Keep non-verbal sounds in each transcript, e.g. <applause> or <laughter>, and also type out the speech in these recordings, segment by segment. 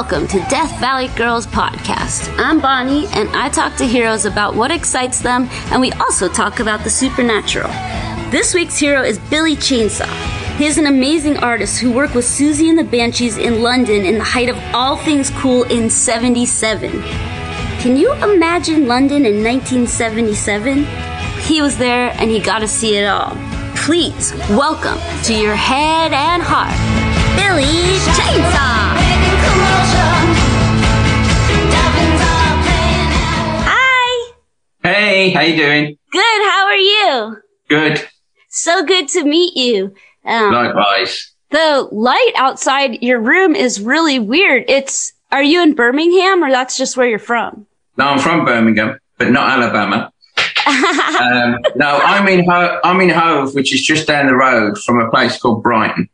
welcome to Death Valley Girls Podcast. I'm Bonnie, and I talk to heroes about what excites them, and we also talk about the supernatural. This week's hero is Billy Chainsaw. He is an amazing artist who worked with Siouxsie and the Banshees in London in the height of all things cool in 77. Can you imagine London in 1977? He was there and he got to see it all. Please welcome to your head and heart, Billy Chainsaw. Hey, how you doing? Good. How are you? Good. So good to meet you. Um, Likewise. the light outside your room is really weird. It's, are you in Birmingham or that's just where you're from? No, I'm from Birmingham, but not Alabama. <laughs> um, no, I'm in Ho- I'm in Hove, which is just down the road from a place called Brighton.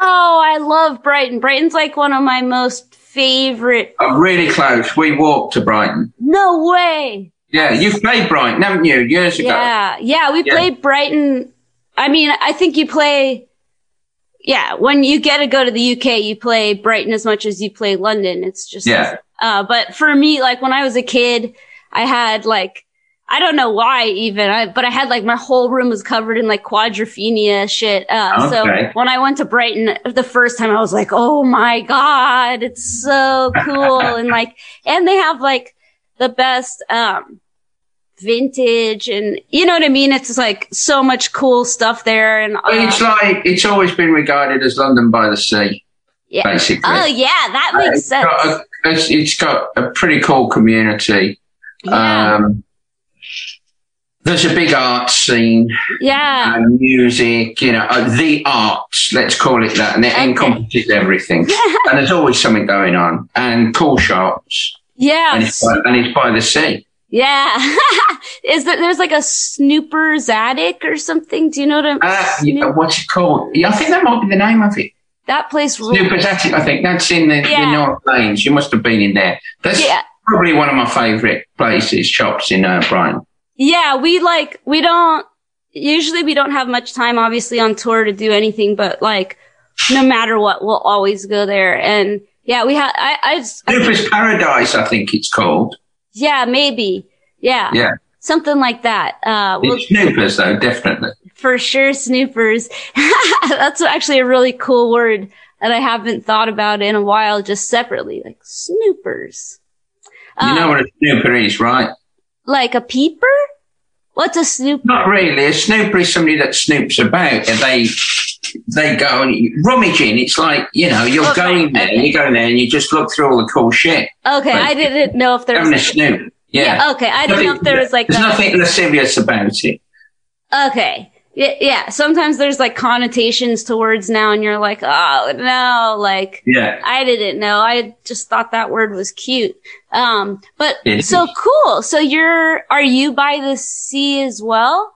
Oh, I love Brighton. Brighton's like one of my most favorite. I'm really close. We walked to Brighton. No way. Yeah, you've played Brighton, haven't you? Years ago. Yeah. Yeah. We Yeah. played Brighton. I mean, I think you play. Yeah. When you get to go to the UK, you play Brighton as much as you play London. It's just, Yeah. uh, but for me, like when I was a kid, I had like, I don't know why even, I, but I had like my whole room was covered in like quadrophenia shit. Uh, so when I went to Brighton the first time, I was like, oh my God, it's so cool. <laughs> and like, and they have like the best, um, vintage and you know what I mean? It's like so much cool stuff there. And, uh, It's like it's always been regarded as London by the sea, yeah. basically. Oh yeah, that makes It's sense. got a, it's, it's got a pretty cool community. yeah. Um, there's a big art scene. yeah. and music, you know, uh, the arts, let's call it that, and it Okay. encompasses everything. Yeah. and there's always something going on, and cool shops, Yeah. and it's by, and it's by the sea. Yeah. <laughs> Is that there's like a Snooper's attic or something? Do you know what I'm Uh, yeah, what's it called? Yeah, I think that might be the name of it. that place rules. Snoopers Attic, I think that's in the, Yeah. the North Laines. You must have been in there. That's Yeah. probably one of my favourite places, shops in uh, Brighton. Yeah, we like we don't usually we don't have much time obviously on tour to do anything, but like no matter what, we'll always go there. And yeah, we have I I, just, I Snoopers Paradise, I think it's called. Yeah, maybe. Yeah. Yeah. Something like that. Uh we'll Snoopers, though, definitely. for sure snoopers. <laughs> That's actually a really cool word that I haven't thought about in a while just separately. Like snoopers. You Um, know what a snooper is, right? like a peeper? What's a snooper? Not really. A snooper is somebody that snoops about and they they go and rummaging. It's like, you know, you're Okay, going there, okay. you go there and you just look through all the cool shit. Okay, Like, I didn't know if there was a snoop. Yeah. okay, I didn't know if there was like There's nothing lascivious about it. Okay. Yeah, yeah. Sometimes there's like connotations to words now and you're like, oh no, like Yeah. I didn't know. I just thought that word was cute. Um, but so cool. So you're, are you by the sea as well?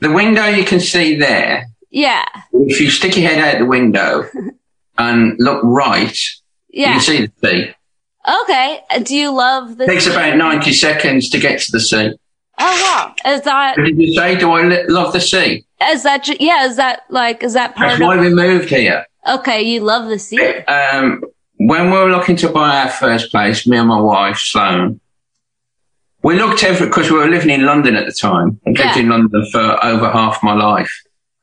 The window you can see there, Yeah. if you stick your head out the window <laughs> and look right, you Yeah. can see the sea. Okay. Do you love the It takes sea? about 90 seconds to get to the sea. Oh wow. Is that, What did you say? Do I love the sea? Is that, yeah, is that like, is that part That's of, why we moved here. okay, you love the sea? um, when we were looking to buy our first place, me and my wife, Sloan, we looked over because we were living in London at the time. I lived Yeah. in London for over half my life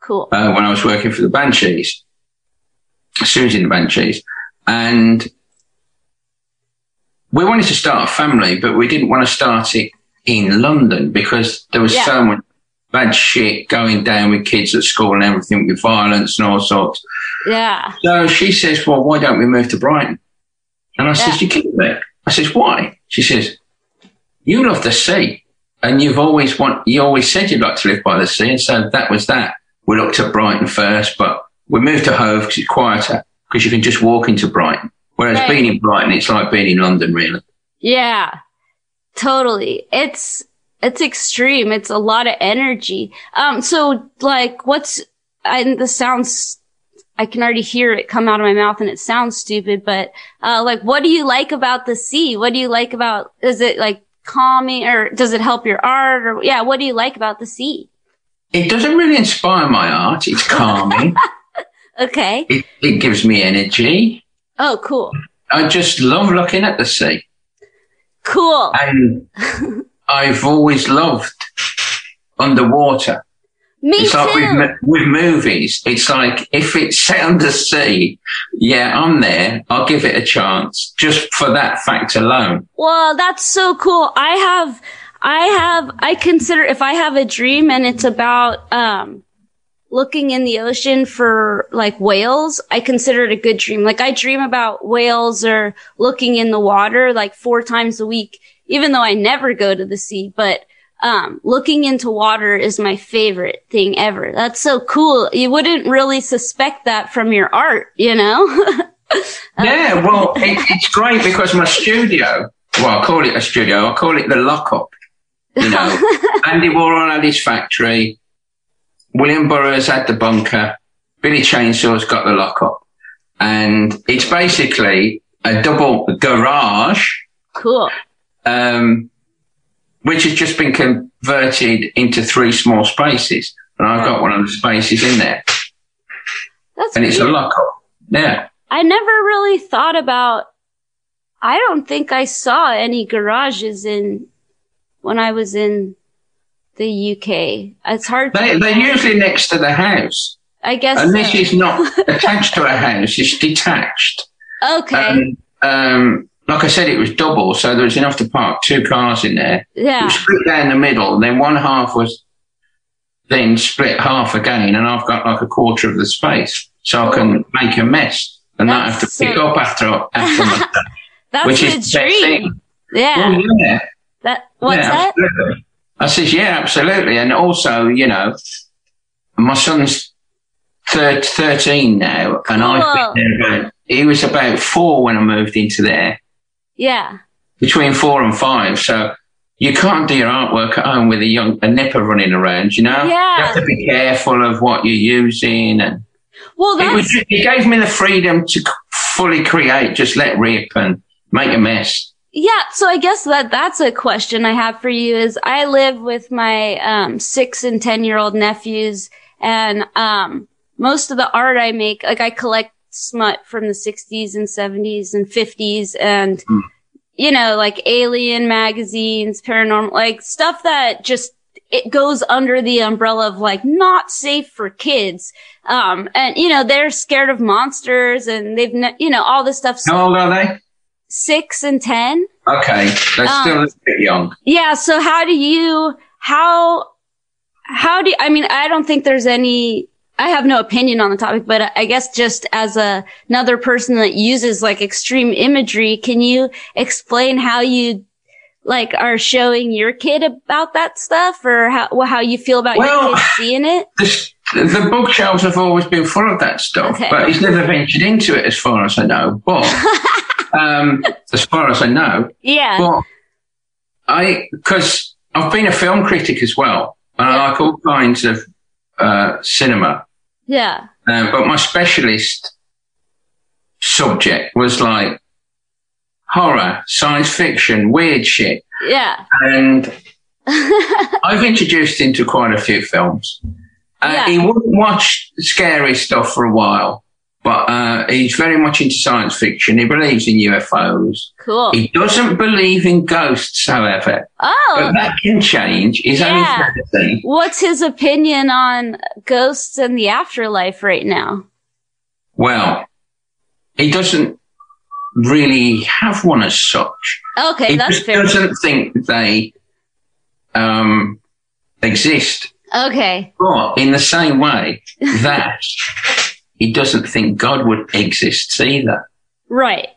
Cool. uh, when I was working for the Banshees, Siouxsie and the Banshees. And we wanted to start a family, but we didn't want to start it in London because there was Yeah. so much bad shit going down with kids at school and everything with violence and all sorts. Yeah. So she says, well, why don't we move to Brighton? And I says, you kidding me? I says, why? She says, you love the sea and you've always want, you always said you'd like to live by the sea. And so that was that. We looked at Brighton first, but we moved to Hove because it's quieter because you can just walk into Brighton. Whereas Right. being in Brighton, it's like being in London, really. Yeah, totally. It's, it's extreme. It's a lot of energy. Um, so like what's, and this sounds, I can already hear it come out of my mouth and it sounds stupid, but, uh, like what do you like about the sea? What do you like about, is it like calming or does it help your art or yeah, what do you like about the sea? It doesn't really inspire my art. It's calming. <laughs> Okay. it, it gives me energy. Oh, cool. I just love looking at the sea. Cool. And <laughs> I've always loved underwater. Me It's too. like with, with movies, it's like if it's set under sea, yeah, I'm there. I'll give it a chance just for that fact alone. Well, that's so cool. I have, I have, I consider if I have a dream and it's about, um, looking in the ocean for like whales, I consider it a good dream. Like I dream about whales or looking in the water like four times a week, even though I never go to the sea, but um, looking into water is my favorite thing ever. That's so cool. You wouldn't really suspect that from your art, you know? <laughs> Yeah, well, it, it's great because my studio, well, I call it a studio, I call it the lockup. You know, <laughs> Andy Warhol had his factory, William Burroughs had the bunker, Billy Chainsaw's got the lockup. And it's basically a double garage, cool. Um, which has just been converted into three small spaces. And I've got one of the spaces in there. That's And it's a weird. lockup. Yeah. I never really thought about. I don't think I saw any garages in when I was in the UK. It's hard. They, to, they're usually next to the house. I guess. And this is not <laughs> attached to a house, it's detached. okay. Um, um, like I said, it was double, so there was enough to park two cars in there. It yeah. was split down the middle, and then one half was then split half again, and I've got like a quarter of the space, so I can make a mess and I have to That's pick up after after myself, <laughs> That's which the is the dream. thing. Yeah. Well, yeah, That. What's yeah, that? absolutely. I says, yeah, absolutely. And also, you know, my son's thir- 13 now, and I've been there about, he was about four when I moved into there, Yeah. between four and five. So you can't do your artwork at home with a young, a nipper running around, you know? Yeah. You have to be careful of what you're using. And Well, it was, it gave me the freedom to fully create, just let rip and make a mess. Yeah, so I guess that that's a question I have for you is I live with my um 6 and 10 year old nephews and um most of the art I make like I collect smut from the 60s and 70s and 50s and Hmm. you know like alien magazines, paranormal like stuff that just it goes under the umbrella of like not safe for kids. Um and you know they're scared of monsters and they've ne- you know all this stuff How old are they? 6 and 10 Okay. They're Um, still a bit young. Yeah. So how do you, how, how do you, I mean, I don't think there's any, I have no opinion on the topic, but I guess just as a, another person that uses like extreme imagery, can you explain how you like are showing your kid about that stuff or how, well, how you feel about Well- your kids seeing it? the, the bookshelves have always been full of that stuff, Okay. but he's never ventured into it as far as I know. But <laughs> um, as far as I know, Yeah. but I because I've been a film critic as well, and I like all kinds of uh, cinema. Yeah. Uh, but my specialist subject was like horror, science fiction, weird shit, Yeah. and <laughs> I've introduced him to quite a few films. Uh, Yeah. He wouldn't watch scary stuff for a while, but uh, he's very much into science fiction. He believes in UFOs. Cool. He doesn't believe in ghosts, however, Oh. but that can change. He's Yeah. only 13. What's his opinion on ghosts and the afterlife right now? Well, he doesn't really have one as such. Okay, he that's fair. doesn't think they um, exist. Okay. But in the same way <laughs> that he doesn't think God would exist either. Right.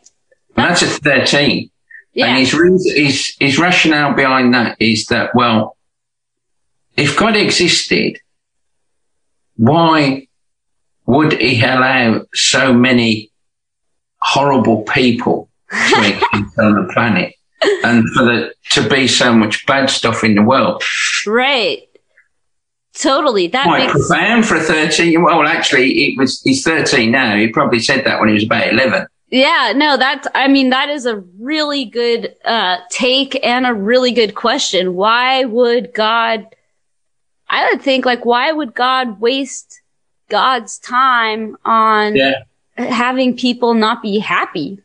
And that's at 13. Yeah. And his, his, his rationale behind that is that, well, if God existed, why would he allow so many horrible people to <laughs> exist on the planet and for the, to be so much bad stuff in the world? right. Totally. That Quite makes profound for a 13. Well, actually, it was, he's 13 now. He probably said that when he was about 11. Yeah, no, that's, I mean, that is a really good, uh, take and a really good question. Why would God, I would think like, why would God waste God's time on Yeah. having people not be happy?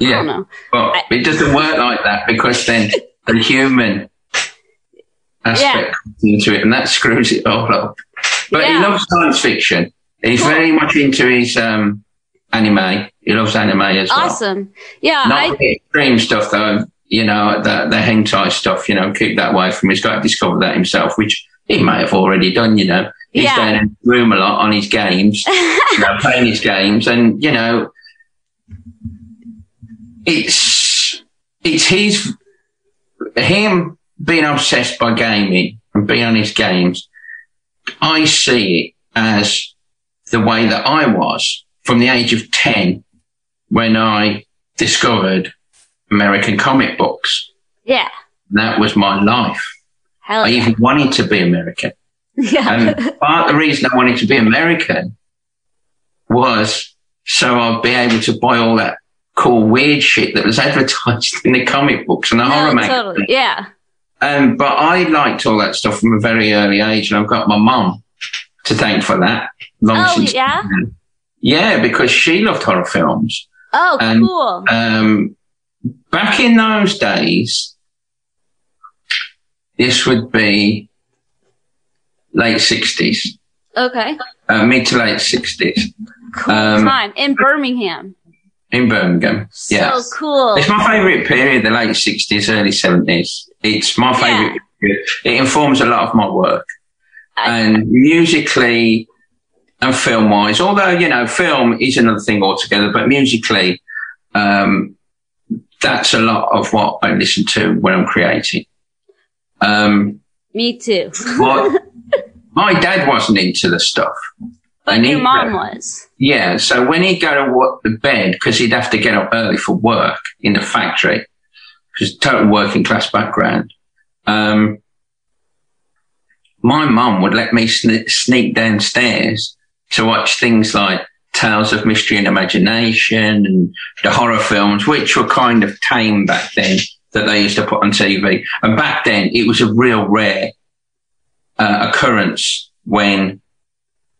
I Yeah. don't know. But I- it doesn't work like that because then the human aspect comes into it and that <laughs> screws it all up. But he loves science fiction. He's Cool. very much into his um, anime. He loves anime as well. Awesome. Yeah, Not I the extreme stuff though, you know, the, the hentai stuff, you know, keep that away from him. He's got to discover that himself, which he may have already done, you know. He's Yeah. down in the room a lot on his games, <laughs> you know, playing his games and, you know, it's, it's his, him being obsessed by gaming and being on his games. I see it as the way that I was from the age of 10 when I discovered American comic books. yeah. That was my life. Hell I yeah. even wanted to be American. <laughs> yeah. And part of the reason I wanted to be American was so I'd be able to buy all that cool weird shit that was <laughs> advertised in the comic books and the horror no, magazines. totally. Yeah. Um, but I liked all that stuff from a very early age, and I've got my mum to thank for that. Long Oh, since yeah? yeah, because she loved horror films. Oh, And- cool. Um, back in those days, this would be late sixties, Okay. uh, mid to late sixties Cool um, time in Birmingham. in Birmingham. So cool. It's my favourite period, the late sixties, early seventies. It's my favourite period. It informs a lot of my work. And musically and film wise, although, you know, film is another thing altogether, but musically, um, that's a lot of what I listen to when I'm creating. Um, Me too. what, <laughs> my dad wasn't into the stuff. But And your mom was. Yeah, so when he'd go to wo- to bed, because he'd have to get up early for work in the factory, because total working class background, um, my mum would let me sne- sneak downstairs to watch things like Tales of Mystery and Imagination and the horror films, which were kind of tame back then that they used to put on TV. And back then, it was a real rare uh, occurrence when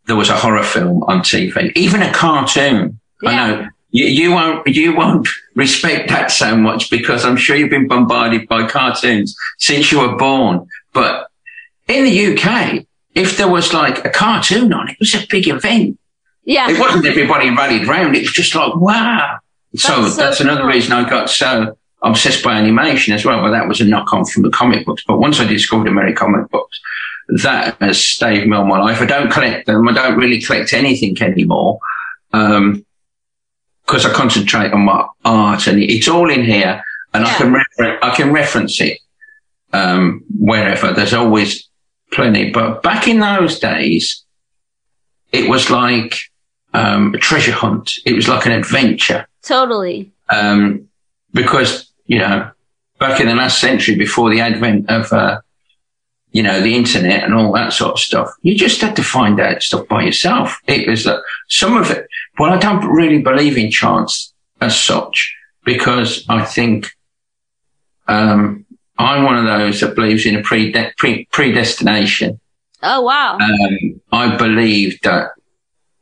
there was a horror film on TV, even a cartoon. I Yeah. know you, you won't you won't <laughs> respect that so much because I'm sure you've been bombarded by cartoons since you were born. But in the UK, if there was like a cartoon on, it was a big event. Yeah. It wasn't everybody rallied round. It was just like wow. So That's that's, so another reason I got so obsessed by animation as well. But that was a knock on from the comic books. But once I discovered American comic books, that has stayed me all my life. I don't collect them. I don't really collect anything anymore. Um, cause I concentrate on my art and it's all in here and I can refer- I can reference it, um, wherever there's always plenty. But back in those days, it was like, um, a treasure hunt. It was like an adventure. Totally. Um, because, you know, back in the last century before the advent of, uh, you know, the internet and all that sort of stuff, you just had to find out stuff by yourself. It was that some of it, well, I don't really believe in chance as such because I think, um, I'm one of those that believes in a prede- pre- predestination. Oh, wow. Um, I believe that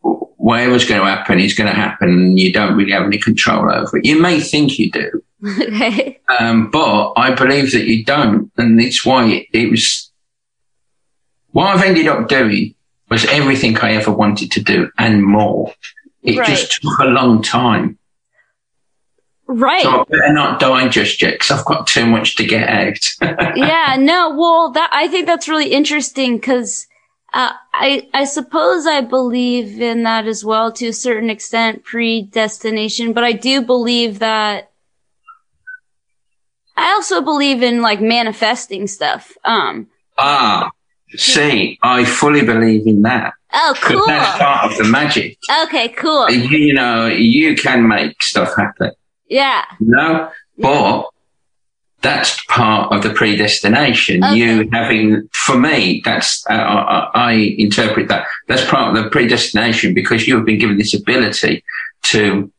whatever's going to happen is going to happen and you don't really have any control over it. You may think you do, <laughs> okay. um, but I believe that you don't. And it's why it, it was, what I've ended up doing was everything I ever wanted to do and more. It Right. just took a long time. Right. So I better not die just yet because I've got too much to get out. <laughs> yeah, no, well, that, I think that's really interesting because, uh, I, I suppose I believe in that as well to a certain extent, predestination, but I do believe that I also believe in like manifesting stuff. Um, ah, see, I fully believe in that oh, cool. that's part of the magic. Okay, cool. You, you know, you can make stuff happen. Yeah. No, but that's part of the predestination. Okay. You having, for me, that's, uh, I, I interpret that, that's part of the predestination because you have been given this ability to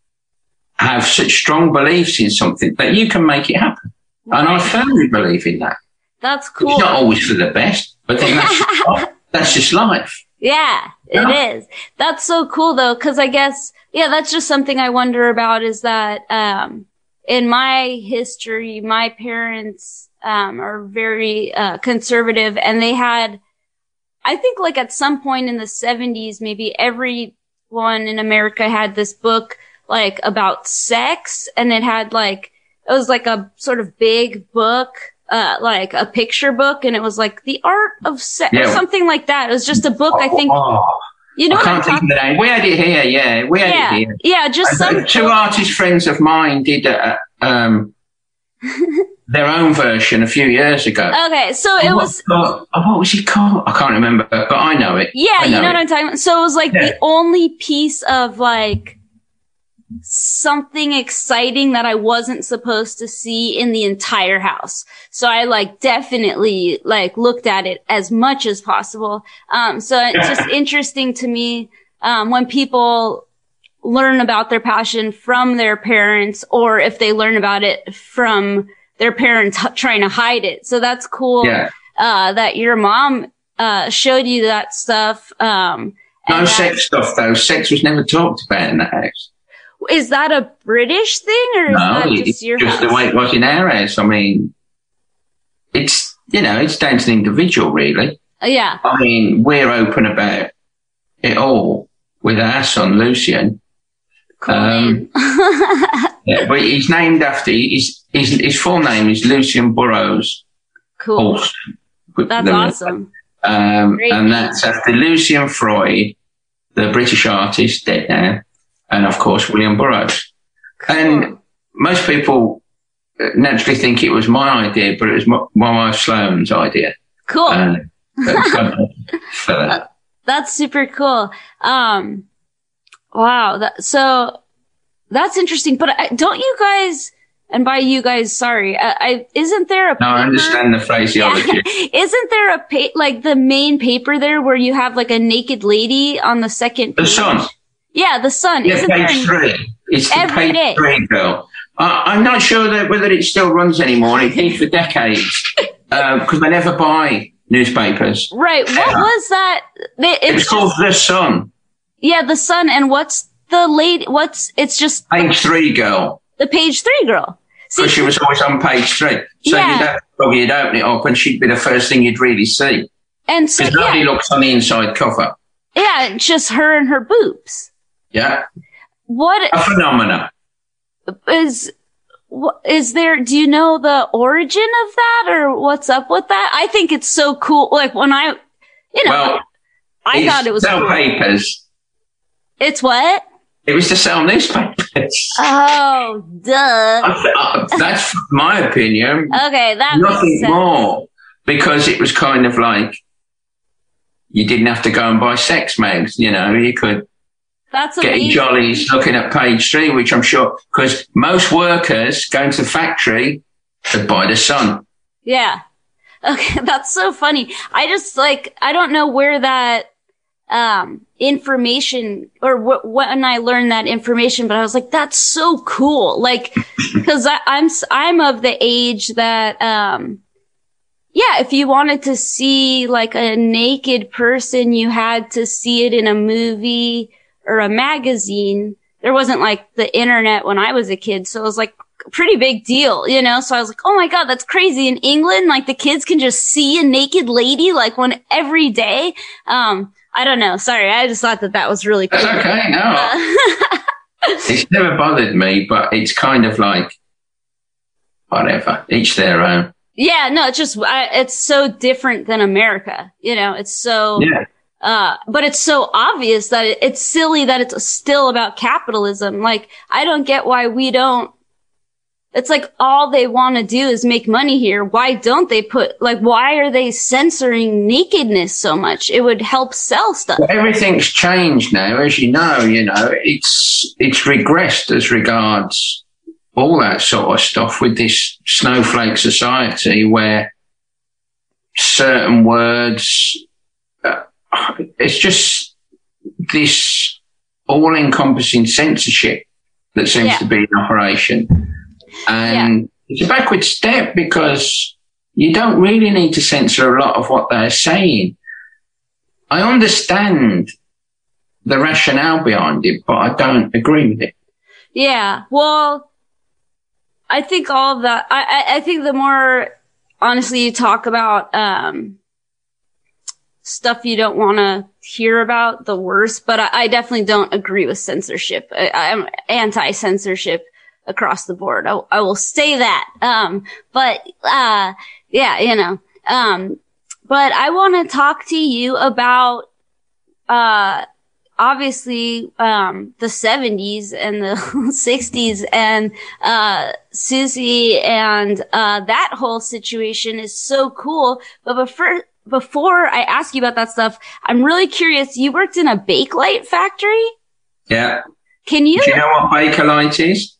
have such strong beliefs in something that you can make it happen. And I firmly believe in that. That's It's cool. not always for the best, but then that's, just life. that's just life. Yeah, Yeah. it is. That's so cool though, cause I guess, yeah, that's just something I wonder about is that, um, in my history, my parents, um, are very, uh, conservative and they had, I think like at some point in the seventies, maybe everyone in America had this book like about sex and it had like, it was like a sort of big book, uh, like a picture book and it was like the art of sex Yeah. something like that. It was just a book. I think, Oh, you know I what I'm can't think talking of the name. We had it here, yeah. We had Yeah. it here. Yeah. Just Uh, some, Two artist friends of mine did uh, um, <laughs> their own version a few years ago. okay. So it was, what, oh, what was it called? I can't remember, but I know it. Yeah, I you know what. I'm talking about. So it was like Yeah. the only piece of like something exciting that I wasn't supposed to see in the entire house. So I like definitely like looked at it as much as possible. Um, so it's just interesting to me, um, when people learn about their passion from their parents or if they learn about it from their parents h- trying to hide it. So that's cool Yeah. uh, that your mom uh, showed you that stuff. Um, No that- sex stuff though. Sex was never talked about in the house. Is that a British thing or is No, that it's just your just house? the way it was in our house. I mean, it's you know, it's down to the individual, really. Yeah. I mean, we're open about it all with our son Lucian. Cool. Um. <laughs> Yeah, but he's named after his his, his full name is Lucian Burroughs. cool. That's The- awesome. Um, and that's after Lucian Freud, the British artist, dead now, and of course William Burroughs. And most people uh, naturally think it was my idea, but it was my, my wife Sloane's idea. cool. Uh, <laughs> that. That's super cool. Um, wow. That, so that's interesting. But I, don't you guys, and by you guys, sorry, I, I isn't there a No, I paper- understand the phraseology. <laughs> Isn't there a pa- like the main paper there where you have like a naked lady on the second? The page? sun. Yeah, the sun. Yeah, page three. It's the Every page day. three girl. Uh, I'm not sure that whether it still runs anymore. It did for decades <laughs> because I never buy newspapers. Right. What Yeah. was that? It, It's it's called just, The Sun. yeah, the sun. And what's the lady? What's it's just Page three girl. the page three girl. Because she was always on page three. So Yeah. you'd, you'd open it up and she'd be the first thing you'd really see. and so Because nobody yeah, looks on the inside cover. yeah, just her and her boobs. Yeah. What A phenomena. is? Is there, do you know the origin of that or what's up with that? I think it's so cool. Like when I, you know, Well, I thought it was sell cool. papers. It's what? It was to sell newspapers. Oh, duh. I- I- uh, that's my opinion. Okay, that Nothing makes sense. more. Because it was kind of like you didn't have to go and buy sex mags, you know, you could That's amazing. jollies looking at page three, which I'm sure, because most workers going to the factory would buy the sun. Yeah. Okay, <laughs> that's so funny. I just like I don't know where that um information or wh- when I learned that information, but I was like, that's so cool. Like, <laughs> because I'm s- I'm of the age that um yeah, if you wanted to see like a naked person, you had to see it in a movie or a magazine. There wasn't like the internet when I was a kid, so it was like a pretty big deal, you know? So I was like, oh my god, that's crazy. In England, like the kids can just see a naked lady like one every day. Um, I don't know. Sorry, I just thought that that was really cool. That's okay, no. Uh, <laughs> it's never bothered me, but it's kind of like, whatever, each their own. yeah, no, it's just I, it's so different than America. You know, it's so. Yeah. Uh, but it's so obvious that it, it's silly that it's still about capitalism. Like, I don't get why we don't. It's like all they want to do is make money here. Why don't they put, like, why are they censoring nakedness so much? It would help sell stuff. Everything's changed now, as you know, you know, it's, it's regressed as regards all that sort of stuff with this snowflake society where certain words, it's just this all encompassing censorship that seems Yeah. to be in operation. And it's a backward step because you don't really need to censor a lot of what they're saying. I understand the rationale behind it, but I don't agree with it. Yeah. Well, I think all that. I, I, I think the more honestly you talk about um, stuff you don't want to hear about, the worse. But I, I, definitely don't agree with censorship. I, am anti-censorship across the board. I, I will say that. Um, but uh, yeah, you know. Um, but I want to talk to you about uh, obviously um, the 70s and the <laughs> 60s and uh, Siouxsie and uh, that whole situation is so cool. But before, before I ask you about that stuff, I'm really curious. You worked in a Bakelite factory? Yeah. Can you? Do you know what Bakelite is?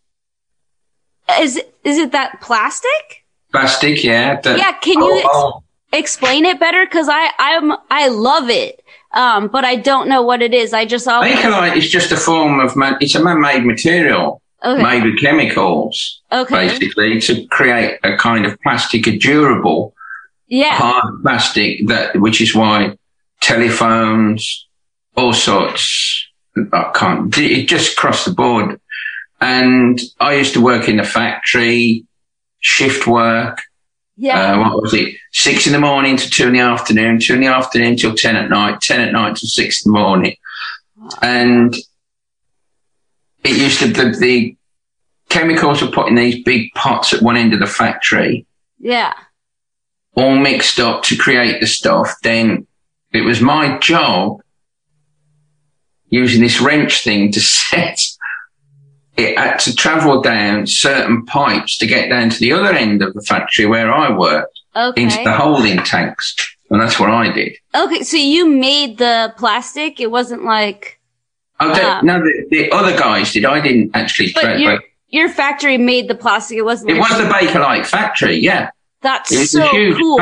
Is is it that plastic? Plastic, yeah. The, yeah. Can you ex- oh. explain it better? Because I I'm I love it. Um, but I don't know what it is. I just always. Bakelite is just a form of man, it's a man-made material. Okay. Made with chemicals, okay. basically, to create a kind of plastic, a durable, yeah. hard plastic that, which is why telephones, all sorts, I can't, it just crossed the board. And I used to work in the factory, shift work, yeah. Uh, what was it? Six in the morning to two in the afternoon, two in the afternoon till 10 at night, 10 at night till six in the morning. And it used to, the, the chemicals were put in these big pots at one end of the factory. Yeah. All mixed up to create the stuff. Then it was my job using this wrench thing to <laughs> set it had to travel down certain pipes to get down to the other end of the factory where I worked okay. into the holding tanks. And that's what I did. Okay. So you made the plastic. It wasn't like. Oh, no, the, the, other guys did. I didn't actually. But your, your factory made the plastic. It wasn't. It was the Bakelite factory. Yeah. That's so cool.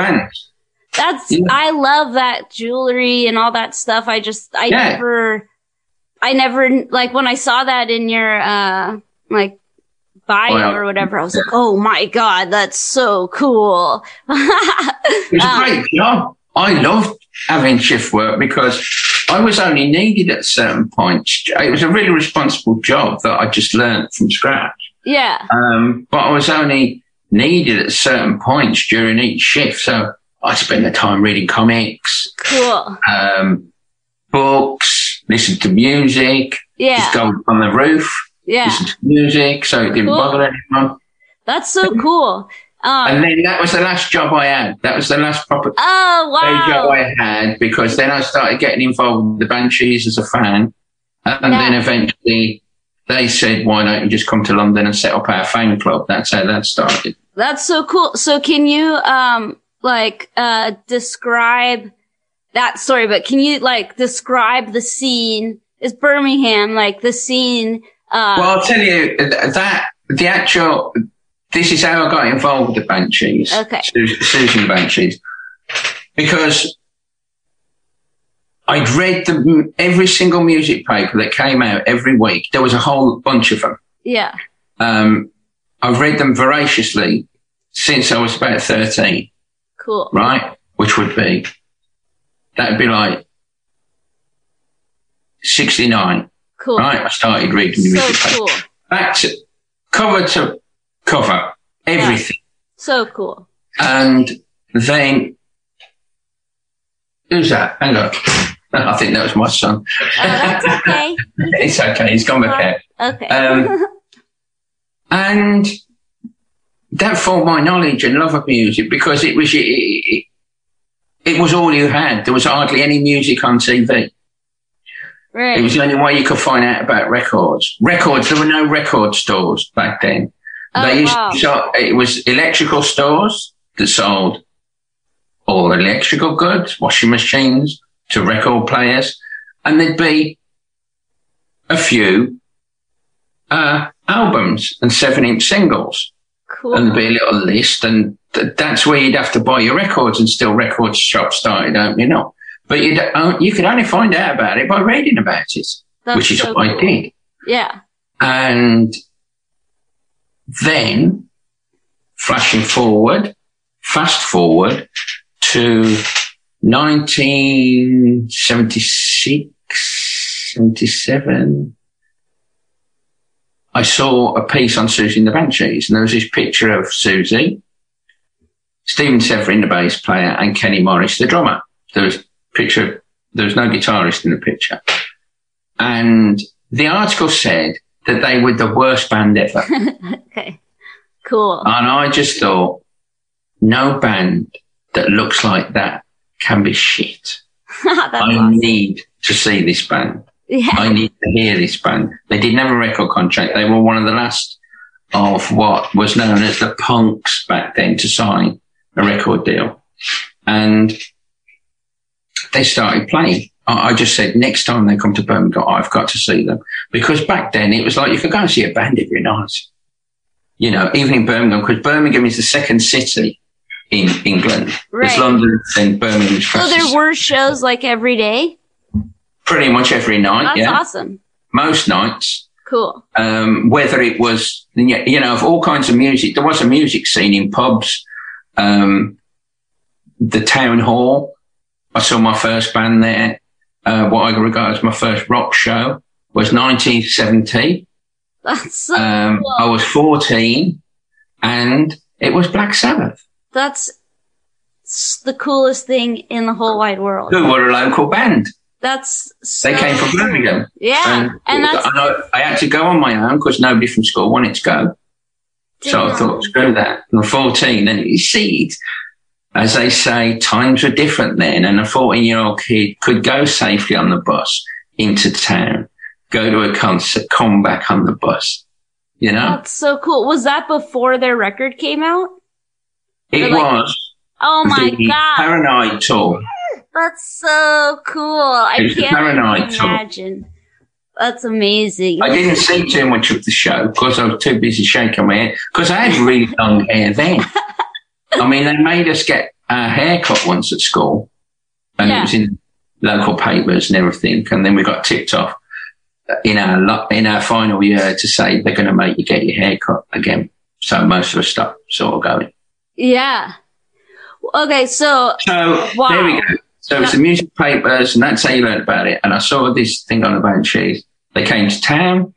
That's, yeah. I love that jewelry and all that stuff. I just, I yeah. never, I never like when I saw that in your uh like bio well, or whatever. I was like, oh my god, that's so cool. it was <laughs> um, great job. I loved having shift work because I was only needed at certain points. It was a really responsible job that I just learned from scratch. Yeah. Um, but I was only needed at certain points during each shift. So I spent the time reading comics. Cool. Um, books, listen to music. Yeah. Just go on the roof. Yeah. Listen to music so it didn't cool. bother anyone. That's so cool. Um, and then that was the last job I had. That was the last proper oh, wow. job I had because then I started getting involved with the Banshees as a fan. And yeah. then eventually they said, why don't you just come to London and set up our fan club? That's how that started. That's so cool. So can you, um, like, uh, describe that story, but can you like describe the scene? Is Birmingham like the scene? Uh, well, I'll tell you that the actual, this is how I got involved with the Banshees. Okay. Susan Banshees. Because I'd read the, every single music paper that came out every week. There was a whole bunch of them. Yeah. Um, I've read them voraciously since I was about 13. Cool. Right? Which would be that'd be like 69. Cool. Right? I started reading the so music cool. Back to cover to cover, everything. So cool. And then, who's that? Hang on. <laughs> I think that was my son. Oh, that's okay. <laughs> it's okay. He's gone back Okay. Um, <laughs> and that formed my knowledge and love of music because it was, it, it, it was all you had. There was hardly any music on TV. Right. It was the only way you could find out about records. Records, there were no record stores back then. Oh, they used wow. to sell, it was electrical stores that sold all electrical goods, washing machines to record players. And there'd be a few, uh, albums and seven inch singles. Cool. And there'd be a little list and th- that's where you'd have to buy your records and still record shops started opening up. But you uh, you could only find out about it by reading about it, That's which is so what cool. I did. Yeah. And then flashing forward, fast forward to 1976, 77. I saw a piece on Siouxsie and the Banshees, and there was this picture of Siouxsie, Steven Severin, the bass player, and Kenny Morris, the drummer. There was picture, there was no guitarist in the picture. And the article said that they were the worst band ever. <laughs> okay. Cool. And I just thought, no band that looks like that can be shit. <laughs> I awesome. need to see this band. Yeah. I need to hear this band. They didn't have a record contract. They were one of the last of what was known as the punks back then to sign a record deal. And they started playing. I just said, next time they come to Birmingham, I've got to see them. Because back then it was like you could go and see a band every night. You know, even in Birmingham, because Birmingham is the second city in England. Right. It's London and Birmingham's so there were shows like every day? Pretty much every night. That's yeah. awesome. Most nights. Cool. um, whether it was, you know, of all kinds of music. There was a music scene in pubs, um, the town hall. I saw my first band there. Uh, what I regard as my first rock show was 1970. That's so Um, cool. I was 14 and it was Black Sabbath, That's the coolest thing in the whole wide world. who were a local band. That's so They came from. Birmingham. Yeah, And, and I, I had to go on my own because nobody from school wanted to go. So I thought, screw that. And I'm 14. And you see, as they say, times were different then. And a 14 year old kid could go safely on the bus into town, go to a concert, come back on the bus. You know, That's so cool. Was that before their record came out? it like- was Oh my god, Paranoid tour. That's so cool! I can't Paranoid even tour. imagine. That's amazing. I didn't see too much of the show because I was too busy shaking my head because I had really long hair then. I mean, they made us get our hair cut once at school and Yeah. it was in local papers and everything. And then we got tipped off in our, lo- in our final year to say they're going to make you get your hair cut again. So most of us stopped sort of going. yeah. Okay, so So Wow. there we go. So it's the music papers and that's how you learn about it. And I saw this thing on the Banshees. They came to town.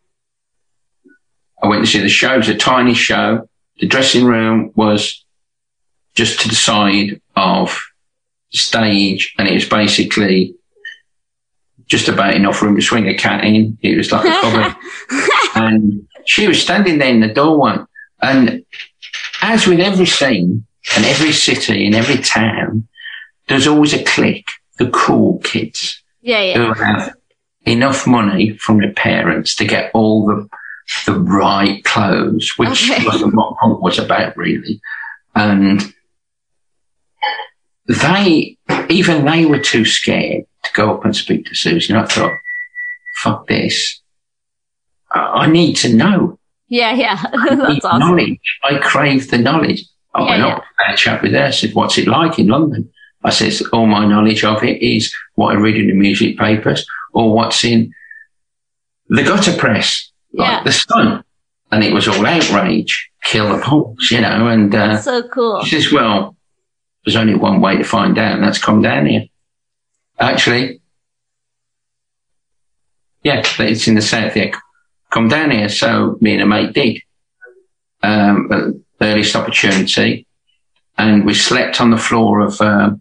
I went to see the show. It was a tiny show. The dressing room was just to the side of the stage and it was basically just about enough room to swing a cat in. It was like a cupboard. <laughs> and she was standing there in the doorway. And as with every scene and every city and every town, there's always a clique, the cool kids yeah, yeah. who have enough money from their parents to get all the the right clothes, which Okay. wasn't what punk was about really. And they, even they were too scared to go up and speak to Susan. I thought, fuck this. I, I need to know. Yeah, yeah. <laughs> That's awesome. knowledge. I crave the knowledge. I Yeah, went up, had a chat with her, said, what's it like in London? I says, all my knowledge of it is what I read in the music papers or what's in the gutter press, like Yeah. the Sun. And it was all outrage, kill the punks, you know, and, uh, So cool. she says, well, there's only one way to find out and that's come down here. Actually, yeah, it's in the south here. Come down here. So me and a mate did. Um, earliest opportunity. And we slept on the floor of, um,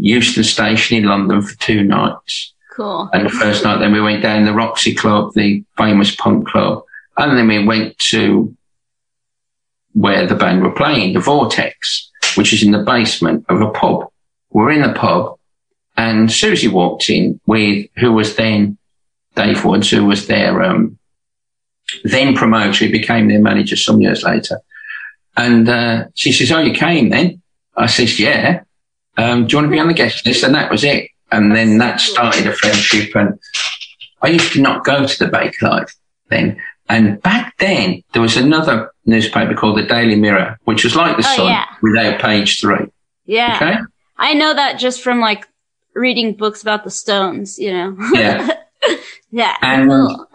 Euston Station in London for two nights. Cool. And the first night, then we went down the Roxy Club, the famous punk club. And then we went to where the band were playing, the Vortex, which is in the basement of a pub. We're in the pub and Siouxsie walked in with who was then Dave Woods, who was their, um, then promoter, who became their manager some years later. And, uh, she says, Oh, you came then? I says, yeah. Um, do you want to be on the guest list? And that was it. And then that started a friendship. And I used to not go to the Bakelite then. And back then, there was another newspaper called the Daily Mirror, which was like the Oh, Sun yeah. without page three. Yeah. Okay. I know that just from like reading books about the Stones, you know. Yeah. <laughs> yeah. And- cool.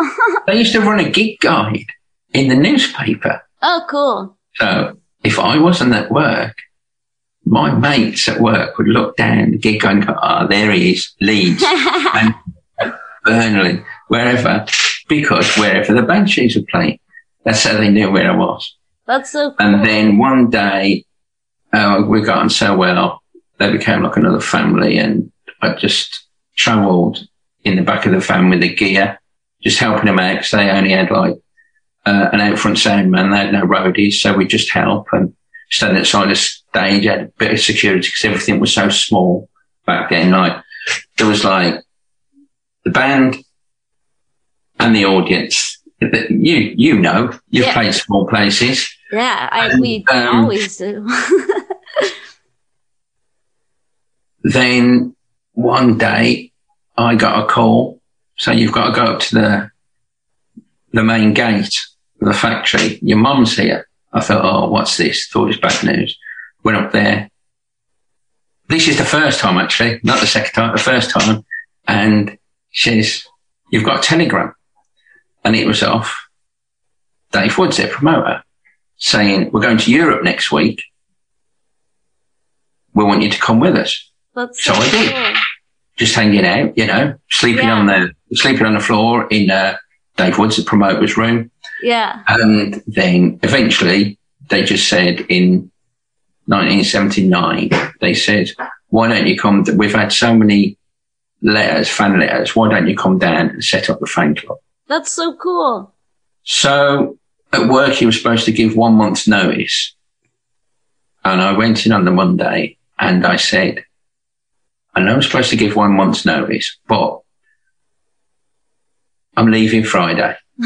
they used to run a gig guide in the newspaper. Oh, cool. So if I wasn't at work, my mates at work would look down the gig and go, ah, there he is, Leeds. <laughs> and Burnley, wherever, because wherever the Banshees were playing. That's how they knew where I was. That's so cool. And then one day, uh, we got on so well, they became like another family and I just travelled in the back of the van with the gear, just helping them out because they only had like uh, an out front sound man. They had no roadies. So we just help and stand outside the stage, had a bit of security because everything was so small back then. Like there was like the band and the audience. You, you know, you've Yeah. played small places. yeah, I, and, we um, always do. <laughs> then one day I got a call. So you've got to go up to the, the main gate of the factory. Your mum's here. I thought, oh, what's this? Thought it was bad news. Went up there. This is the first time actually, not the second time, the first time. And she says, you've got a telegram. And it was off Dave Woods, their promoter, saying, we're going to Europe next week. We want you to come with us That's So I did. cool. just hanging out, you know, sleeping Yeah. on the sleeping on the floor in uh, Dave Woods, the promoter's room, Yeah. and then eventually they just said in 1979 they said, "Why don't you come? We've had so many letters, fan letters. Why don't you come down and set up the fan club?" That's so cool. So at work, he was supposed to give one month's notice, and I went in on the Monday and I said, I know I'm supposed to give one month's notice, but I'm leaving Friday. <laughs>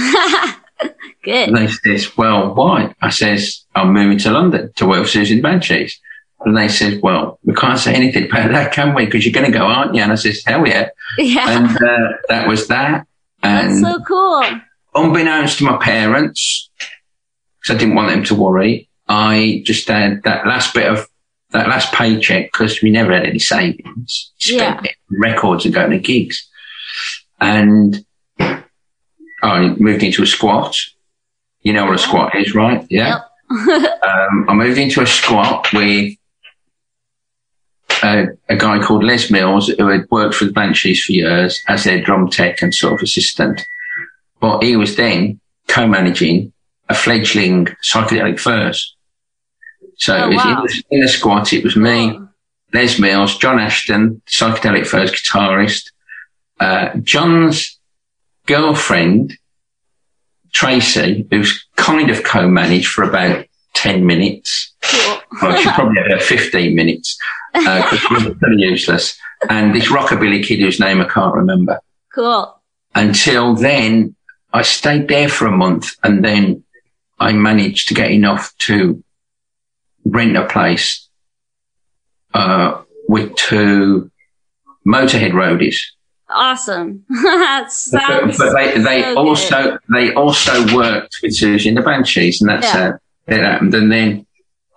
<laughs> Good. And they says, well, why? I says, I'm moving to London to work with Siouxsie and Banshees. And they said, well, we can't say anything about that, can we? Because you're going to go, aren't you? And I says, hell yeah. Yeah. And uh, that was that. That's so cool. unbeknownst to my parents, because I didn't want them to worry, I just had that last bit of that last paycheck because we never had any savings. Spent it records and going to gigs, and I moved into a squat. You know what a squat is, right? Yeah. <laughs> um, I moved into a squat with a, a guy called Les Mills who had worked for the Banshees for years as their drum tech and sort of assistant. But he was then co-managing a fledgling psychedelic furs. So Oh, it was wow. in, the, squat, it was me. Les Mills, John Ashton, psychedelic furs guitarist, uh, John's girlfriend, Tracy, who's kind of co-managed for about 10 minutes. Cool. Well, she <laughs> probably had her 15 minutes, because she was pretty useless. And this rockabilly kid whose name I can't remember. Cool. Until then, I stayed there for a month and then I managed to get enough to rent a place, uh, with two Motorhead roadies. Awesome. <laughs> But, but they, they so also, they also worked with Siouxsie and the Banshees and that's Yeah. how it happened. And then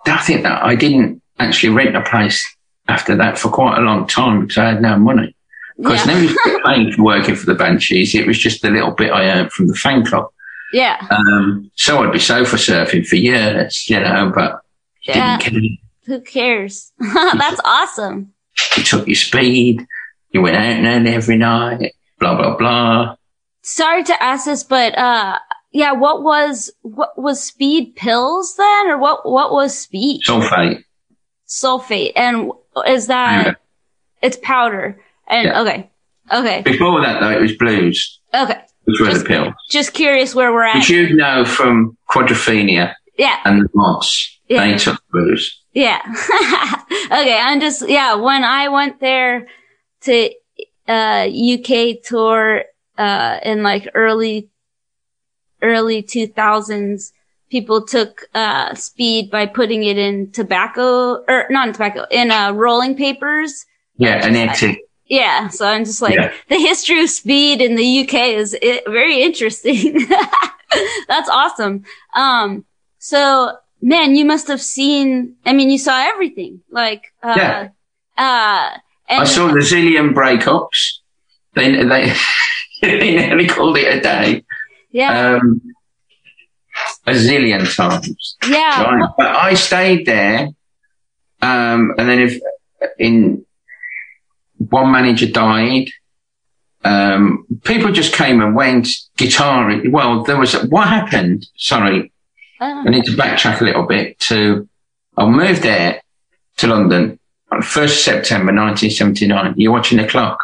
I think that I didn't actually rent a place after that for quite a long time because I had no money. Because Yeah. never used to paid for working for the Banshees. It was just the little bit I earned from the fan club. Yeah. Um, so I'd be sofa surfing for years, you know, but Yeah. didn't care. Who cares? <laughs> That's awesome. You took your speed. You went out and every night, blah, blah, blah. Sorry to ask this, but uh yeah, what was what was speed pills then or what what was speed? Sulfate. Sulfate. And is that Powder. it's powder. And Yeah. okay. Okay. Before that though, it was blues, Okay. which were Just- the pills. Just curious where we're at. Which you'd know from Quadrophenia yeah. and the Mods. Yeah. They took blues. Yeah. <laughs> okay. I'm just, yeah, when I went there to, uh, UK tour, uh, in like early, early 2000s, people took, uh, speed by putting it in tobacco, or not in tobacco, in, uh, rolling papers. Yeah, and etic. Yeah. So I'm just like, Yeah. the history of speed in the UK is i very interesting. <laughs> That's awesome. Um, so man, you must have seen, I mean, you saw everything. Like, uh, Yeah. uh, and I saw the zillion breakups. They, they, <laughs> they nearly called it a day. yeah, Um, a zillion times. yeah, Right. But I stayed there. Um, and then if in one manager died, um, people just came and went. Guitar. Well, there was what happened. Sorry, Oh. I need to backtrack a little bit. To I moved there to London on first September 1979. You're watching the clock.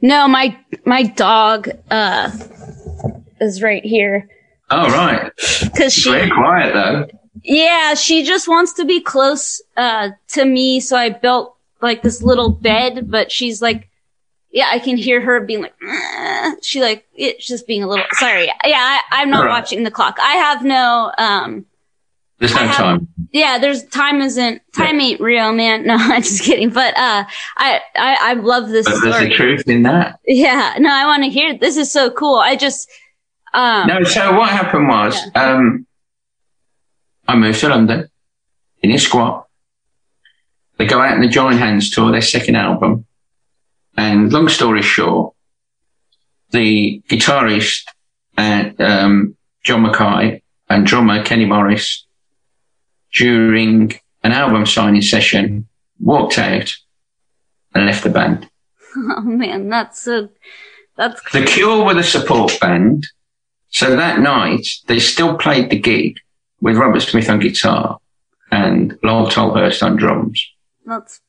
No, my my dog uh is right here Oh right, because she very quiet though. yeah she just wants to be close uh to me, so I built like this little bed, but she's like. Yeah, I can hear her being like, she like, it's just being a little, sorry. Yeah, I, I'm not Alright. watching the clock. I have no, um, There's no have- time. yeah, there's time isn't, time ain't real, man. <laughs> No, I'm just kidding. But, uh, I, I, I love this But there's story. the truth in that. Yeah, no, I want to hear. This is so cool. I just, um, No, so what happened was, um, I moved to London in a squat. They go out on the Join Hands tour, their second album. And long story short, the guitarist and, um, John McKay and drummer Kenny Morris during an album signing session walked out and left the band. <laughs> oh man, that's so, that's The Cure were the support band. So that night, they still played the gig with Robert Smith on guitar and Lol Tolhurst on drums. that's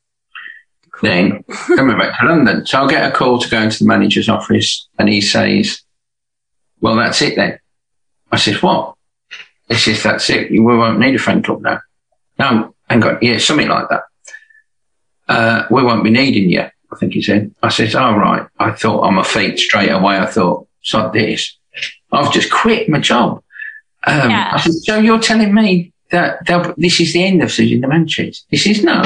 Then, then <laughs> we're back to London. So I'll get a call to go into the manager's office and he says, well, that's it then. I said, what? He says, that's it. We won't need a fan club now. No, hang on. Yeah, something like that. Uh, we won't be needing you. I think he said. I said, all right. I thought on my feet straight away. I thought, it's like this. I've just quit my job. Um, Yeah. I said, so you're telling me that this is the end of Siouxsie and the Banshees? He says, no.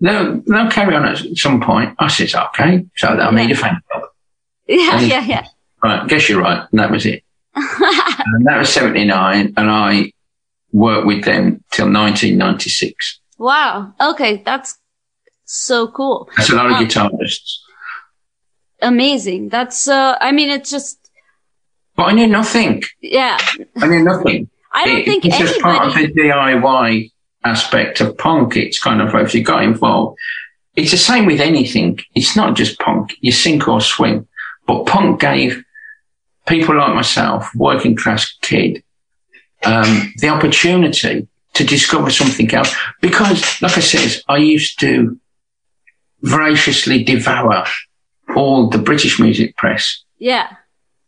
They'll, they'll carry on at some point. I says, okay. So they'll need a fan club. <laughs> yeah, yeah, yeah. Right. Guess you're right. And that was it. <laughs> And that was 79. And I worked with them till 1996. wow. Okay, that's so cool. That's a lot of Um, guitarists. Amazing. That's uh. I mean, it's just But I knew nothing. yeah. I knew nothing. <laughs> I don't It- think it's just part of the DIY aspect of punk. It's kind of if you got involved. It's the same with anything. It's not just punk. You sink or swim. But punk gave people like myself, working class kid, um, the opportunity to discover something else. Because, like I said, I used to voraciously devour all the British music press Yeah,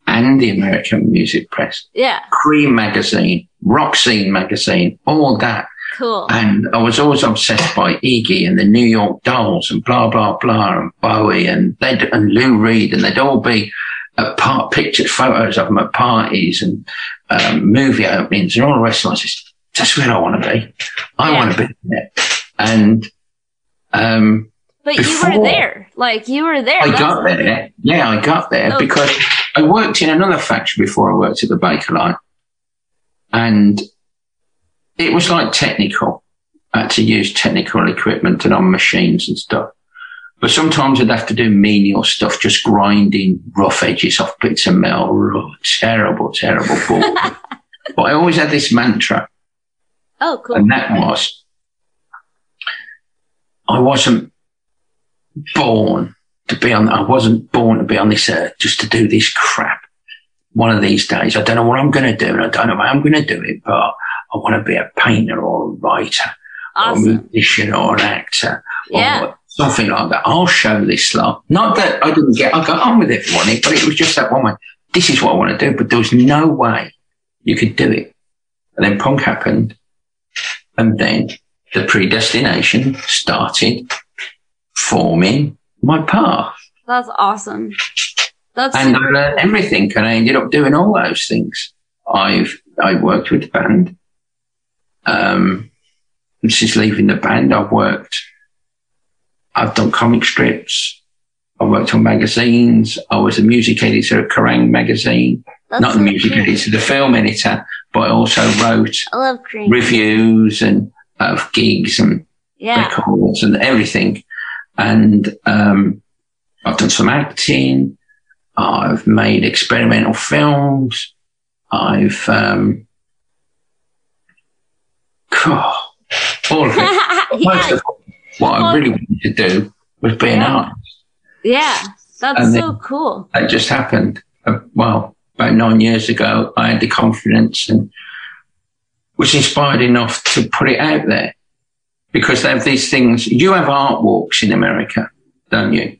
and the American music press. yeah. Creem magazine, Rock Scene magazine, all that. Cool. And I was always obsessed by Iggy and the New York Dolls and blah, blah, blah, and Bowie and they'd, and Lou Reed and they'd all be at part, pictured photos of them at parties and, um, movie openings and all the rest of it. I said, that's where I want to be. I Yeah. want to be there. And, um, But you were there. Like you were there. I That's- got there. Yeah, I got there Oh. because I worked in another factory before I worked at the Bakelite. And it was like technical. I had to use technical equipment and on machines and stuff. But sometimes I'd have to do menial stuff, just grinding rough edges off bits of metal. Oh, terrible, terrible <laughs> but I always had this mantra, Oh, cool. and that was I wasn't born to be on, I wasn't born to be on this earth just to do this crap. One of these days, I don't know what I'm going to do and I don't know how I'm going to do it, but I want to be a painter or a writer or a musician or an actor Yeah. or something like that. I'll show this lot. Not that I didn't get, I got on with it everyone, but it was just that one way. This is what I want to do, but there was no way you could do it. And then punk happened. And then the predestination started forming my path. That's awesome. That's And I learned cool. everything and I ended up doing all those things. I've, I worked with the band. Um, since leaving the band, I've worked, I've done comic strips. I worked on magazines. I was a music editor at Kerrang magazine. That's Not the music cool. editor, the film editor, but I also wrote I reviews and of gigs and Yeah. records and everything. And um, I've done some acting. I've made experimental films. I've um, God, all of it. <laughs> Most of what I really wanted to do was be an artist. Yeah. That's And so cool. That just happened. Uh, well, about nine years ago, I had the confidence and was inspired enough to put it out there because they have these things. You have art walks in America, don't you?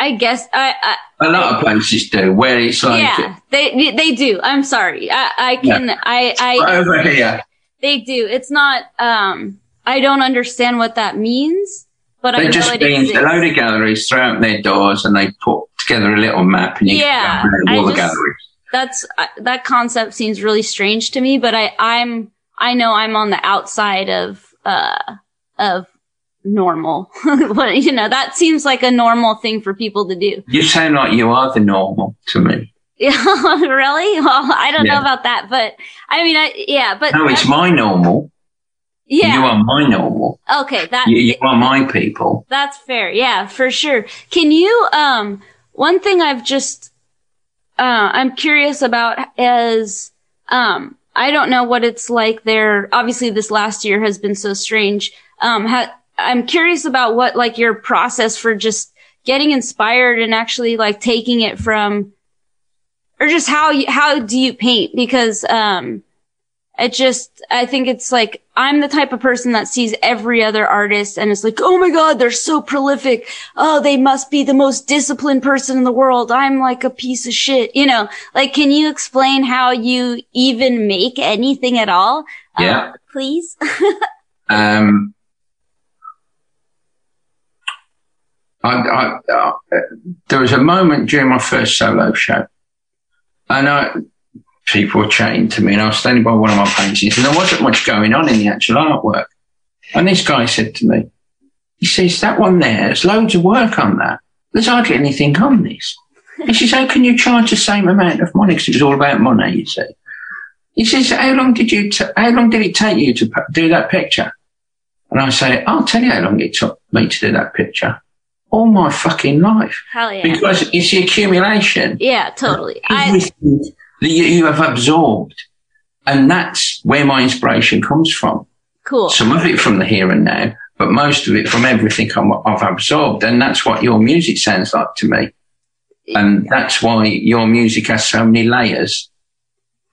I guess I, I A lot of places do, where it's like yeah, they they do. I'm sorry. I I can I I over here. they do. It's not um I don't understand what that means, but I They know just it mean exists. a load of galleries throw out their doors and they put together a little map and you Yeah, can around I the just- galleries. That's uh, that concept seems really strange to me, but I I'm I know I'm on the outside of uh of normal. <laughs> but you know, that seems like a normal thing for people to do. You sound like you are the normal to me. Yeah, <laughs> really? Well, I don't know about that, but I mean, I, yeah, but No, it's my normal. You are my normal. okay, that You, you are my people. that's fair. Yeah, for sure. Can you? Um, one thing I've just uh, I'm curious about is um, I don't know what it's like there. Obviously, this last year has been so strange. Um, ha- I'm curious about what like your process for just getting inspired and actually like taking it from, or just how you, how do you paint? Because um, it just I think it's like I'm the type of person that sees every other artist and it's like, oh my god, they're so prolific. Oh, they must be the most disciplined person in the world. I'm like a piece of shit. You know, like can you explain how you even make anything at all? Yeah. Uh, please. <laughs> Um, I, I, uh, there was a moment during my first solo show, and I, people were chatting to me, and I was standing by one of my paintings, and there wasn't much going on in the actual artwork. And this guy said to me, he says, that one there, there's loads of work on that. There's hardly anything on this. He says, how can you charge the same amount of money? Because it was all about money, you see. He says, how long did you, t- how long did it take you to p- do that picture? And I say, I'll tell you how long it took me to do that picture. All my fucking life. Hell yeah. Because it's the accumulation yeah, totally. I, that you, you have absorbed. And that's where my inspiration comes from. cool. Some of it from the here and now, but most of it from everything I'm, I've absorbed. And that's what your music sounds like to me. And that's why your music has so many layers.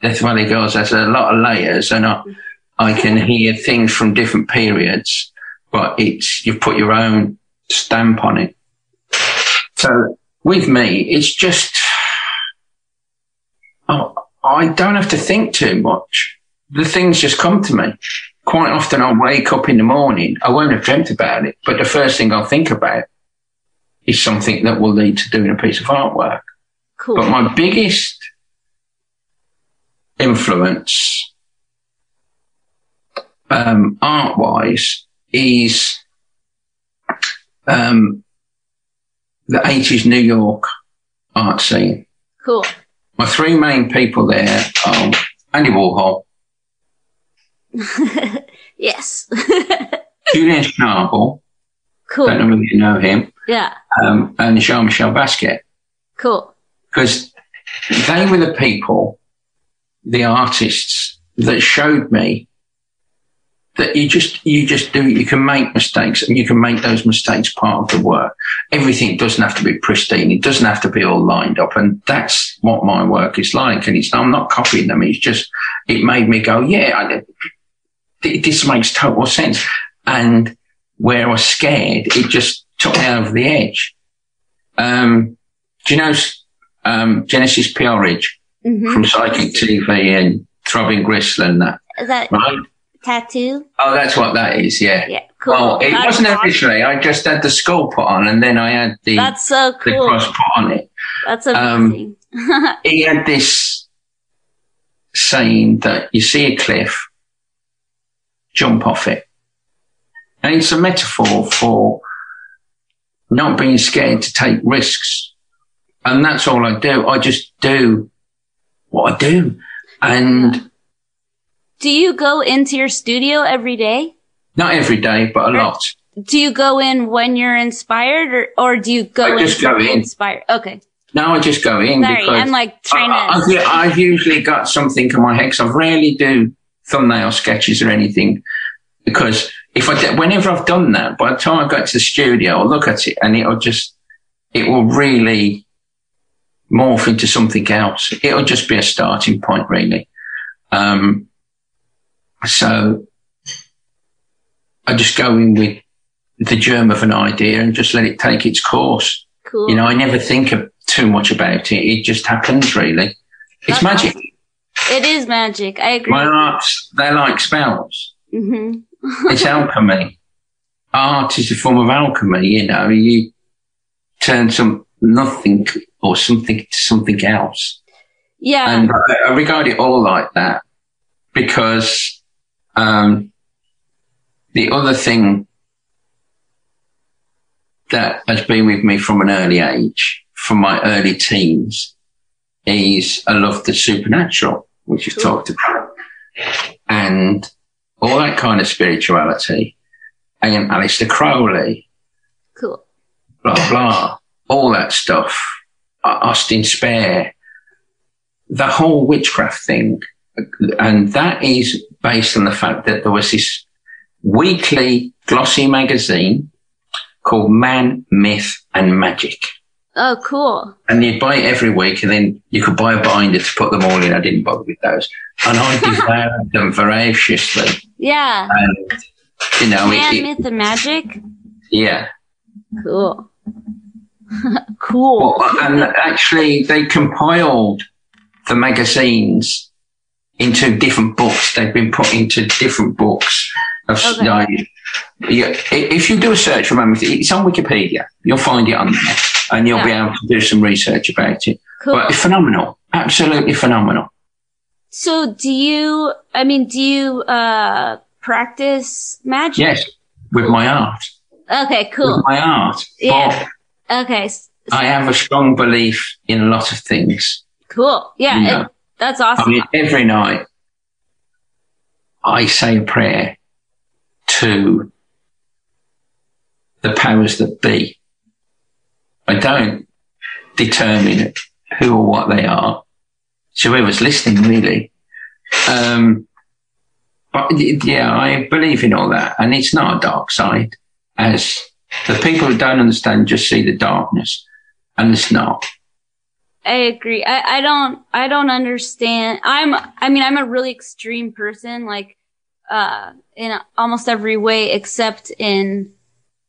Death Valley Girls has a lot of layers and I, I can <laughs> hear things from different periods, but it's, you've put your own stamp on it. So with me, it's just, I don't have to think too much. The things just come to me. Quite often I'll wake up in the morning. I won't have dreamt about it, but the first thing I'll think about is something that will lead to doing a piece of artwork. Cool. But my biggest influence, um, art wise is, um, the 80s New York art scene. cool. My three main people there are Andy Warhol, <laughs> yes. <laughs> Julian Schnabel, cool. don't know whether you know him, Yeah. um, and Jean-Michel Basquiat. Cool. because they were the people, the artists that showed me that you just, you just do, you can make mistakes and you can make those mistakes part of the work. Everything doesn't have to be pristine. It doesn't have to be all lined up. And that's what my work is like. And it's, I'm not copying them. It's just, it made me go, yeah, I, this makes total sense. And where I was scared, it just took me over the edge. Um, do you know um, Genesis P-Orridge hmm from Psychic TV and Throbbing Gristle and that, that right? Tattoo? Oh, that's what that is, yeah. Yeah. Cool. Well, it That's wasn't awesome. originally. I just had the skull put on and then I had the, That's so cool. the cross put on it. That's Um, amazing. <laughs> He had this saying that you see a cliff, jump off it. And it's a metaphor for not being scared to take risks. And that's all I do. I just do what I do. And Do you go into your studio every day? not every day, but a lot. Do you go in when you're inspired or, or do you go I in just to go in. inspired? Okay. No, I just go in Sorry. because I'm like trying I, to. I- I've usually got something in my head 'cause I rarely do thumbnail sketches or anything because if I, whenever I've done that, by the time I go to the studio, I'll look at it and it'll just, it will really morph into something else. It'll just be a starting point, really. Um, so I just go in with the germ of an idea and just let it take its course. Cool. You know, I never think of too much about it. It just happens, really. It's That's magic. It is magic. I agree. My arts, they're like spells. hmm <laughs> It's alchemy. Art is a form of alchemy, you know, you turn some nothing or something to something else. Yeah. And I, I regard it all like that because, um, the other thing that has been with me from an early age, from my early teens, is I love the supernatural, which you've talked about, and all that kind of spirituality, and Aleister Crowley, cool. blah blah, all that stuff, Austin Spare, the whole witchcraft thing, and that is based on the fact that there was this weekly glossy magazine called Man, Myth and Magic. Oh, cool. And you'd buy it every week and then you could buy a binder to put them all in. I didn't bother with those. And I <laughs> devoured them voraciously. Yeah. And, you know, Man, it, myth, and magic. yeah. Cool. <laughs> cool. Well, and actually, they compiled the magazines into different books. They've been put into different books. Of, Okay. like, yeah, i- if you do a search for Mammoth, it's on Wikipedia. You'll find it on there, and you'll be able to do some research about it. Cool. But it's phenomenal, absolutely phenomenal. So do you, I mean, do you, uh, practice magic? Yes, with my art, Okay, cool. with my art. Yeah. Okay. s- But I have a strong belief in a lot of things. Cool. Yeah. Yeah. it- that's awesome. I mean, every night I say a prayer to the powers that be. I don't determine who or what they are. So whoever's listening, really. Um, but yeah, I believe in all that, and it's not a dark side. As the people who don't understand just see the darkness, and it's not. I agree. I, I don't, I don't understand. I'm, I mean, I'm a really extreme person, like, uh, in almost every way except in,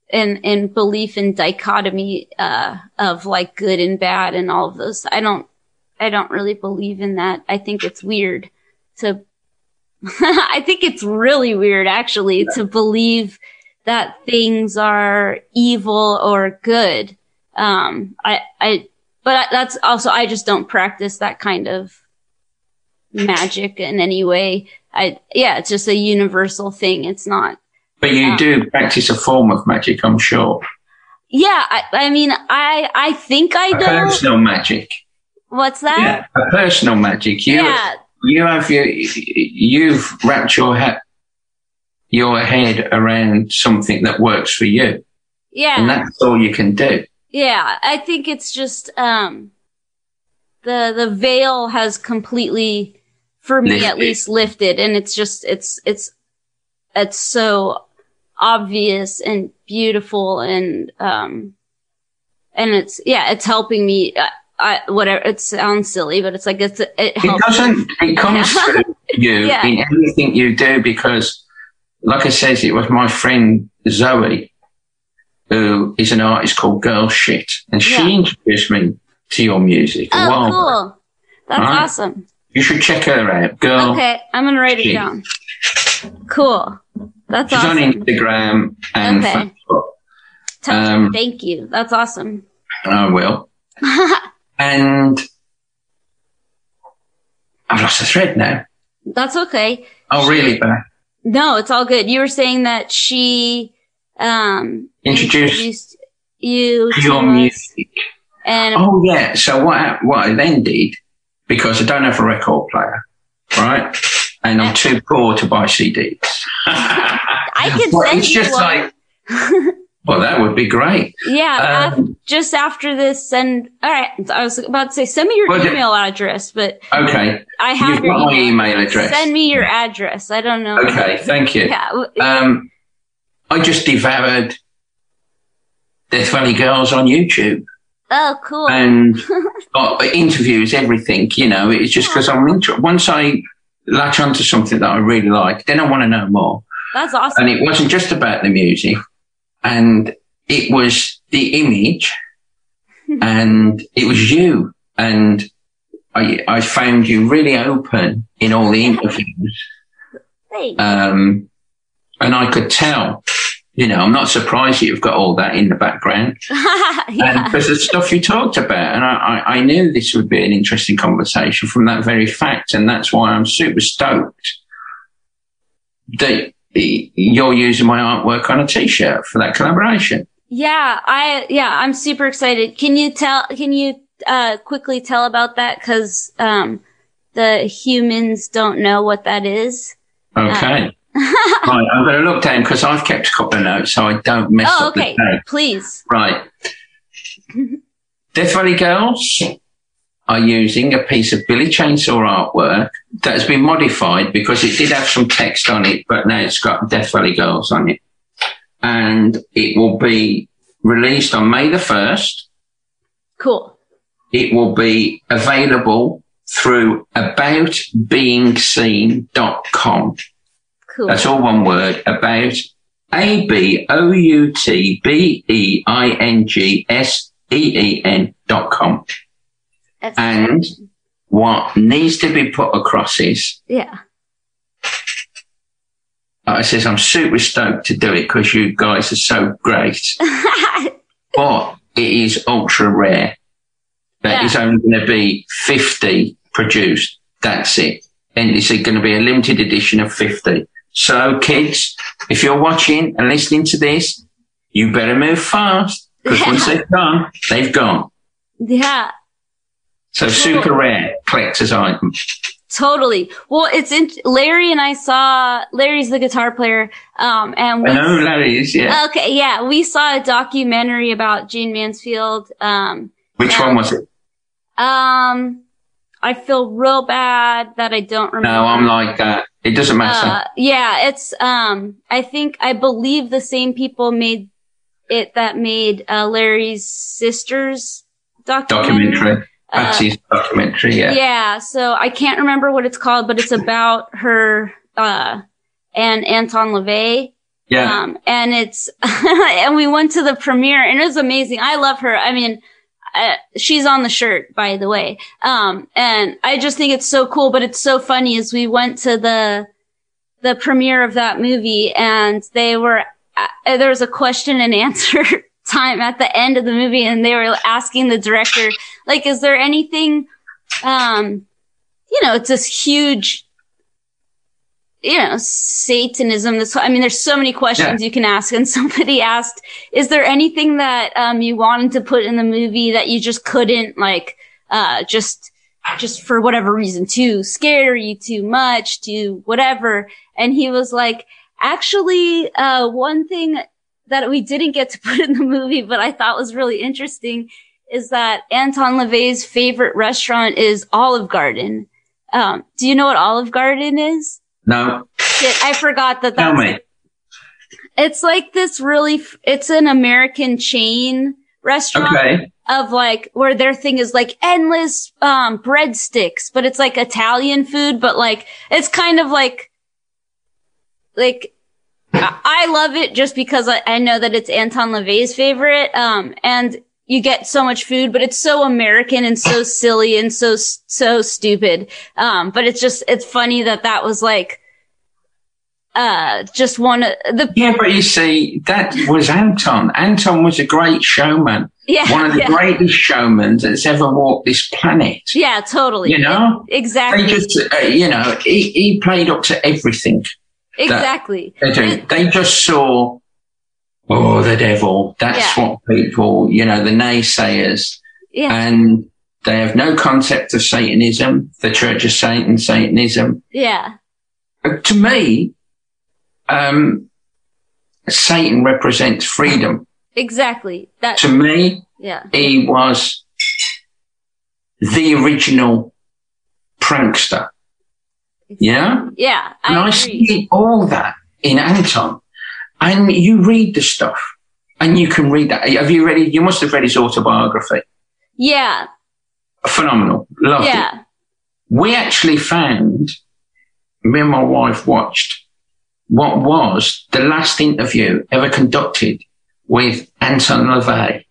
in, in belief in dichotomy, uh, of like good and bad and all of those. I don't, I don't really believe in that. I think it's weird to, <laughs> I think it's really weird actually to believe that things are evil or good. Um, I, I, but that's also, I just don't practice that kind of magic in any way. I, yeah, it's just a universal thing. It's not, But you do practice a form of magic, I'm sure. yeah, I, I mean, I, I think I A do. personal magic. What's that? Yeah, a personal magic. You Yeah. you have your you've wrapped your head your head around something that works for you, Yeah. and that's all you can do. Yeah, I think it's just um the the veil has completely for me at least lifted and it's just it's it's it's so obvious and beautiful and um and it's yeah, it's helping me I, I whatever it sounds silly but it's like it's it It doesn't. It comes Yeah. through you Yeah. in everything you do because, like I said it was my friend Zoe, who is an artist called Girl Shit, and she Yeah. introduced me to your music. Oh, while cool. That's Right. awesome. You should check her out, Girl. Okay, I'm going to write it down. Cool. That's She's on. Instagram and Okay. Facebook. Tell- um, Thank you. That's awesome. I will. <laughs> And I've lost the thread now. That's okay. Oh, really bad. No, it's all good. You were saying that she um Introduced you to Your music. and Oh, yeah. So what, I- what I then did, because I don't have a record player, right? And I'm too poor to buy CDs. <laughs> I could Well, send it's you just one. like, <laughs> well, that would be great. yeah, um, af- just after this send all right, I was about to say send me your Well, email address, but Okay. I have You've your email. email address. Send me your address. I don't know. Okay. Thank you. Yeah. Um, I just devoured Death Valley Girls on YouTube. Oh, cool. and <laughs> got interviews, everything. You know, it's just because I'm interested. Once I latch onto something that I really like, then I want to know more. That's awesome. And it wasn't just about the music, and it was the image, <laughs> and it was you. And I, I found you really open in all the interviews. Thanks. Um, and I could tell, you know, I'm not surprised you've got all that in the background <laughs> yeah. because the stuff you talked about. And I, I, I knew this would be an interesting conversation from that very fact. And that's why I'm super stoked that you're using my artwork on a t-shirt for that collaboration. Yeah, I yeah, I'm super excited. Can you tell? Can you uh, quickly tell about that? Because um, the humans don't know what that is. Okay. <laughs> right, I'm going to look down because I've kept a couple of notes so I don't mess Oh, up okay. the day. Please. Right. Death Valley Girls are using a piece of Billy Chainsaw artwork that has been modified because it did have some text on it, but now it's got Death Valley Girls on it. And it will be released on May the 1st. Cool. It will be available through aboutbeingseen.com. Cool. That's all one word. About A B O U T B E I N G S E E N dot com. That's- And what needs to be put across is, yeah. I says, I'm super stoked to do it because you guys are so great, <laughs> but it is ultra rare. That Yeah. is only going to be 50 produced. That's it. And it's going to be a limited edition of 50. So kids, if you're watching and listening to this, you better move fast because once they've gone, they've gone. yeah. So super rare collector's item. Totally. Well, it's in, Larry and I saw, Larry's the guitar player, um, and we, I know Larry is, yeah. okay, yeah, we saw a documentary about Jayne Mansfield, um, Which yeah. one was it? um, I feel real bad that I don't remember. No, I'm like that. It doesn't matter. Uh, yeah, it's, um, I think, I believe the same people made it that made, uh, Larry's sister's documentary. documentary. Patsy's documentary, yeah. Uh, Yeah, so I can't remember what it's called, but it's about her, uh, and Anton LaVey. Yeah. Um, and it's, <laughs> and we went to the premiere and it was amazing. I love her. I mean, uh, she's on the shirt, by the way. Um, and I just think it's so cool, but it's so funny as we went to the, the premiere of that movie and they were, uh, there was a question and <laughs> answer time at the end of the movie and they were asking the director, like, is there anything, um, you know, it's this huge, you know, Satanism. This, I mean, there's so many questions you can ask. And <laughs> somebody asked, is there anything that, um, you wanted to put in the movie that you just couldn't, like, uh, just, just for whatever reason, too scary, too much, too whatever. And he was like, actually, uh, one thing that we didn't get to <laughs> put in the movie, but I thought was really interesting is that Anton LaVey's favorite restaurant is Olive Garden. Um, do you know what Olive Garden is? No, Shit, I forgot that tell that's, me. it's like this really, f- it's an American chain restaurant Okay. of like, where their thing is like endless, um, breadsticks, but it's like Italian food, but like, it's kind of like, like, I I love it just because I, I know that it's Anton LaVey's favorite. Um, and you get so much food, but it's so American and so silly and so, so stupid. Um, but it's just, it's funny that that was like, uh, just one of the, Yeah, but you see, that was Anton. Anton was a great showman. yeah, One of the yeah, greatest showmen that's ever walked this planet. yeah, totally. You know? Exactly. They just, uh, you know, he, he played up to everything. exactly. They do. They just saw, oh, the devil. That's Yeah. what people, you know, the naysayers, Yeah. and they have no concept of Satanism, the Church of Satan, Satanism. yeah. Uh, To me, um, Satan represents freedom. Exactly. That, To me, yeah. he was the original prankster. Yeah? Yeah. And I I see all that in Anton. And you read the stuff and you can read that. Have you read? You must have read his autobiography. Yeah. Phenomenal. Loved Yeah. it. We actually found, me and my wife watched what was the last interview ever conducted with Anton LaVey.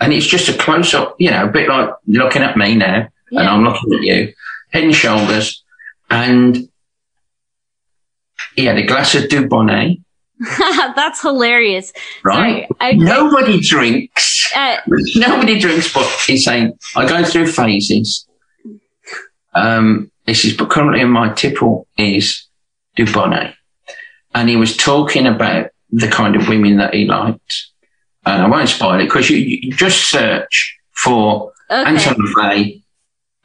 And it's just a close up, you know, a bit like looking at me now and I'm looking at you, head and shoulders. And he had a glass of Dubonnet, <laughs> That's hilarious. right? I- Nobody drinks. Uh, Nobody drinks, but he's saying, I go through phases. Um, he says, but currently my tipple is Dubonnet. And he was talking about the kind of women that he liked. And I won't spoil it because you, you just search for okay. Anton LaVey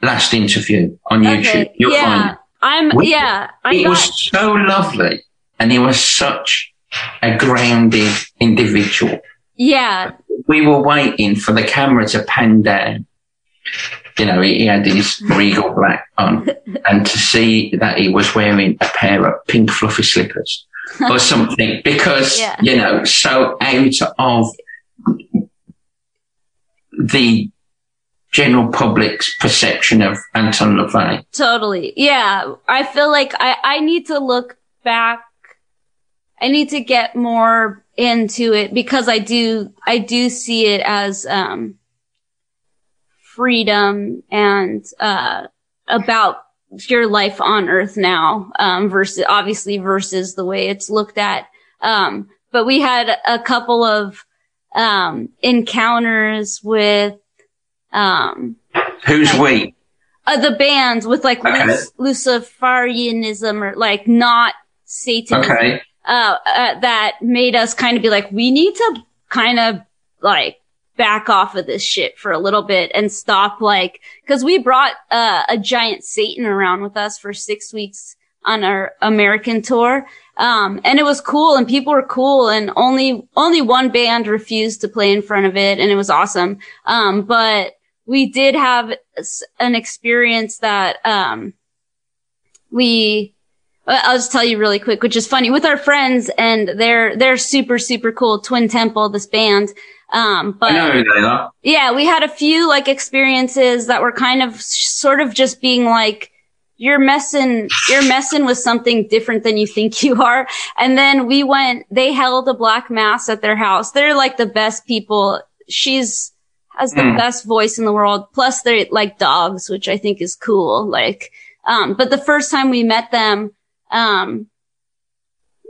last interview on YouTube. You'll find Yeah. it. I'm, We- yeah. I It got, was so lovely. And he was such a grounded individual yeah. we were waiting for the camera to pan down. You know, he, he had his regal black on <laughs> and to see that he was wearing a pair of pink fluffy slippers <laughs> or something because, Yeah. you know, so out of the general public's perception of Anton LaVey. Totally. Yeah. I feel like I, I need to look back. I need to get more into it because I do, I do see it as, um, freedom and, uh, about your life on earth now, um, versus, obviously versus the way it's looked at. Um, but we had a couple of, um, encounters with, um, Who's we? uh, the bands with like Okay. Luc- Luciferianism or like not Satanism Okay. Uh, uh, that made us kind of be like, we need to kind of like back off of this shit for a little bit and stop like, cause we brought uh, a giant Satan around with us for six weeks on our American tour. Um, and it was cool and people were cool and only, only one band refused to play in front of it and it was awesome. Um, but we did have an experience that, um, we, I'll just tell you really quick, which is funny with our friends and they're, they're super, super cool. Twin Temple, this band. Um, but know who they are. yeah, we had a few like experiences that were kind of sort of just being like, you're messing, you're messing with something different than you think you are. And then we went, they held a black mass at their house. They're like the best people. She's, has the Hmm. best voice in the world. Plus they're like dogs, which I think is cool. Like, um, but the first time we met them, um,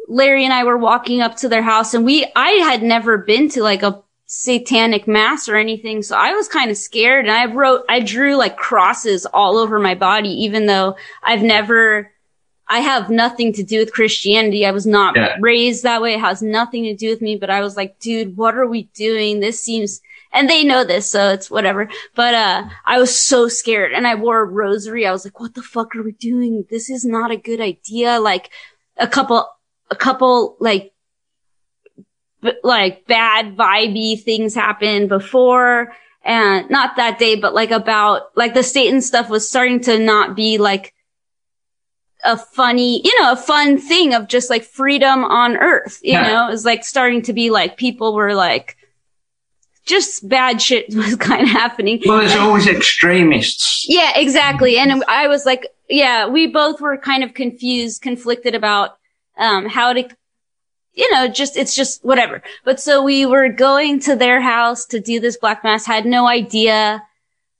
Larry and I were walking up to their house and we, I had never been to like a satanic mass or anything. So I was kind of scared and I wrote, I drew like crosses all over my body, even though I've never, I have nothing to do with Christianity. I was not Yeah. raised that way. It has nothing to do with me, but I was like, dude, what are we doing? This seems, and they know this, so it's whatever. But, uh, I was so scared and I wore a rosary. I was like, what the fuck are we doing? This is not a good idea. Like a couple, a couple, like, b- like bad vibey things happened before and not that day, but like about like the Satan stuff was starting to not be like a funny, you know, a fun thing of just like freedom on earth, you Yeah. know, it was like starting to be like people were like, just bad shit <laughs> was kind of happening. Well, there's always extremists. Yeah, exactly. And I was like, yeah, we both were kind of confused, conflicted about, um, how to, you know, just, it's just whatever. But so we were going to their house to do this black mass, had no idea.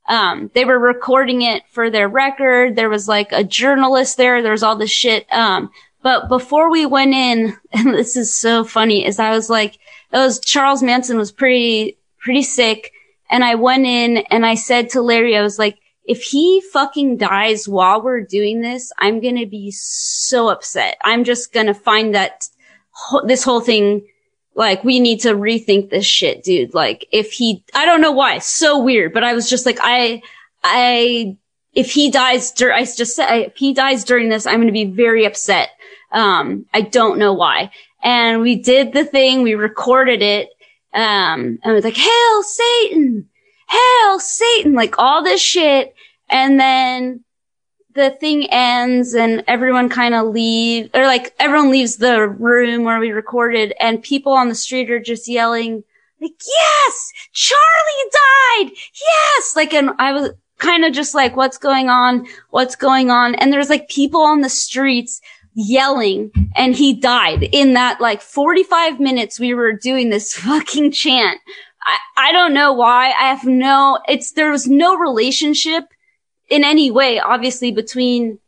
Um, they were recording it for their record. There was like a journalist there. There was all this shit. Um, but before we went in, <laughs> and this is so funny, is I was like, it was Charles Manson was pretty, pretty sick. And I went in and I said to Larry, I was like, if he fucking dies while we're doing this, I'm going to be so upset. I'm just going to find that this whole thing, like, we need to rethink this shit, dude. Like, if he, I don't know why, so weird, but I was just like, I, I, if he dies, dur- I just said, if he dies during this, I'm going to be very upset. Um, I don't know why. And we did the thing, we recorded it, um, and it was like, Hail Satan! Hail Satan! Like all this shit. And then the thing ends and everyone kind of leave, or like everyone leaves the room where we recorded and people on the street are just yelling, like, yes, Charlie died. Yes. Like, and I was kind of just like, what's going on? What's going on? And there's like people on the streets yelling and he died in that like 45 minutes we were doing this <laughs> fucking chant. I, I don't know why. I have no, it's, there was no relationship in any way, obviously, between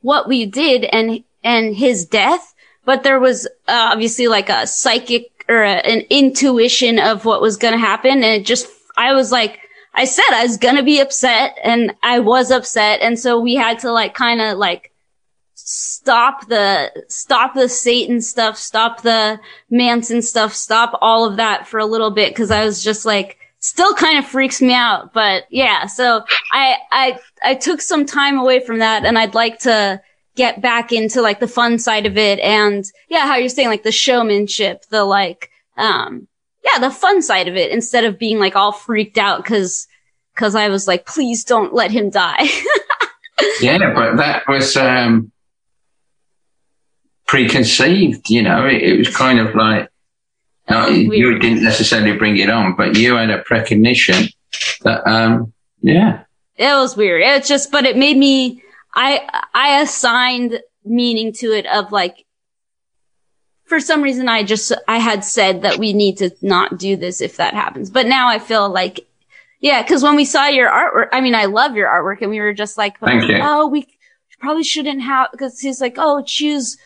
what we did and, and his death. But there was uh, obviously like a psychic or a, an intuition of what was going to happen. And it just, I was like, I said I was going to be upset and I was upset. And so we had to like kind of like stop the, stop the Satan stuff, stop the Manson stuff, stop all of that for a little bit. Cause I was just like, still kind of freaks me out. But yeah, so I, I, I took some time away from that and I'd like to get back into like the fun side of it. And yeah, how you're saying like the showmanship, the like, um, yeah, the fun side of it instead of being like all freaked out because, because I was like, please don't let him die. <laughs> yeah, but that was, um, preconceived, you know, it, it was kind of like, no, you didn't necessarily bring it on, but you had a precognition that, um, yeah. It was weird. It's just, but it made me, I, I assigned meaning to it of like, for some reason, I just, I had said that we need to not do this if that happens. But now I feel like, yeah, cause when we saw your artwork, I mean, I love your artwork and we were just like, Thank you. oh, we probably shouldn't have, cause he's like, oh, choose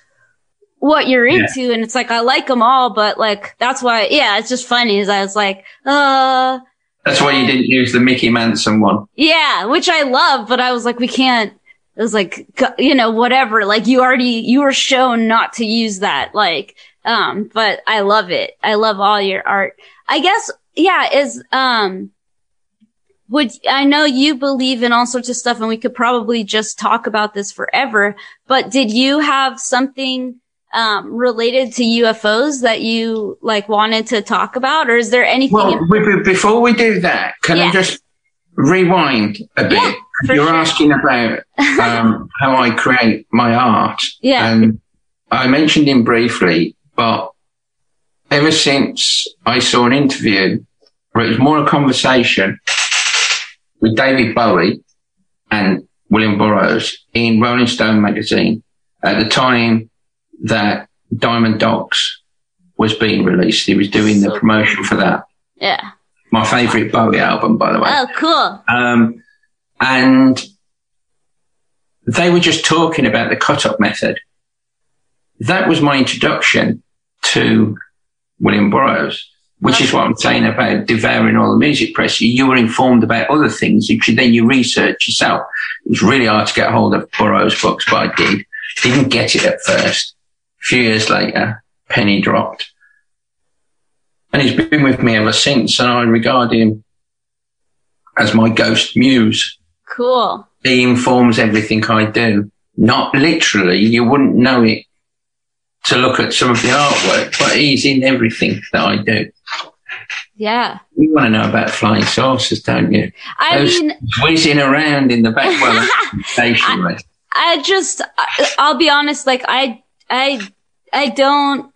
what you're into. Yeah. And it's like, I like them all, but like, that's why, yeah, it's just funny is I was like, uh, that's why you didn't use the Mickey Manson one. Yeah, which I love, but I was like, we can't, it was like, you know, whatever. Like you already, you were shown not to use that. Like, um, but I love it. I love all your art. I guess, yeah, is, um, would, I know you believe in all sorts of stuff and we could probably just talk about this forever, but did you have something um, related to UFOs that you like wanted to talk about, or is there anything? Well, in- before we do that, can yeah. I just rewind a bit? Yeah, You're sure. asking about um, <laughs> how I create my art, yeah. and I mentioned him briefly, but ever since I saw an interview where it was more a conversation with David Bowie and William Burroughs in Rolling Stone magazine at the time that Diamond Dogs was being released. He was doing so the promotion for that. Yeah. My favorite Bowie album, by the way. Oh, cool. Um, and they were just talking about the cut up method. That was my introduction to William Burroughs, which is what I'm saying about devouring all the music press. You were informed about other things, which then you research yourself. It was really hard to get hold of Burroughs books, but I did. Didn't get it at first few years later, penny dropped. And he's been with me ever since, and I regard him as my ghost muse. Cool. He informs everything I do. Not literally, you wouldn't know it to look at some of the artwork, but he's in everything that I do. Yeah. You want to know about flying saucers, don't you? I Those mean, <laughs> whizzing around in the back. Well, <laughs> I, I just, I'll be honest, like I, I I don't,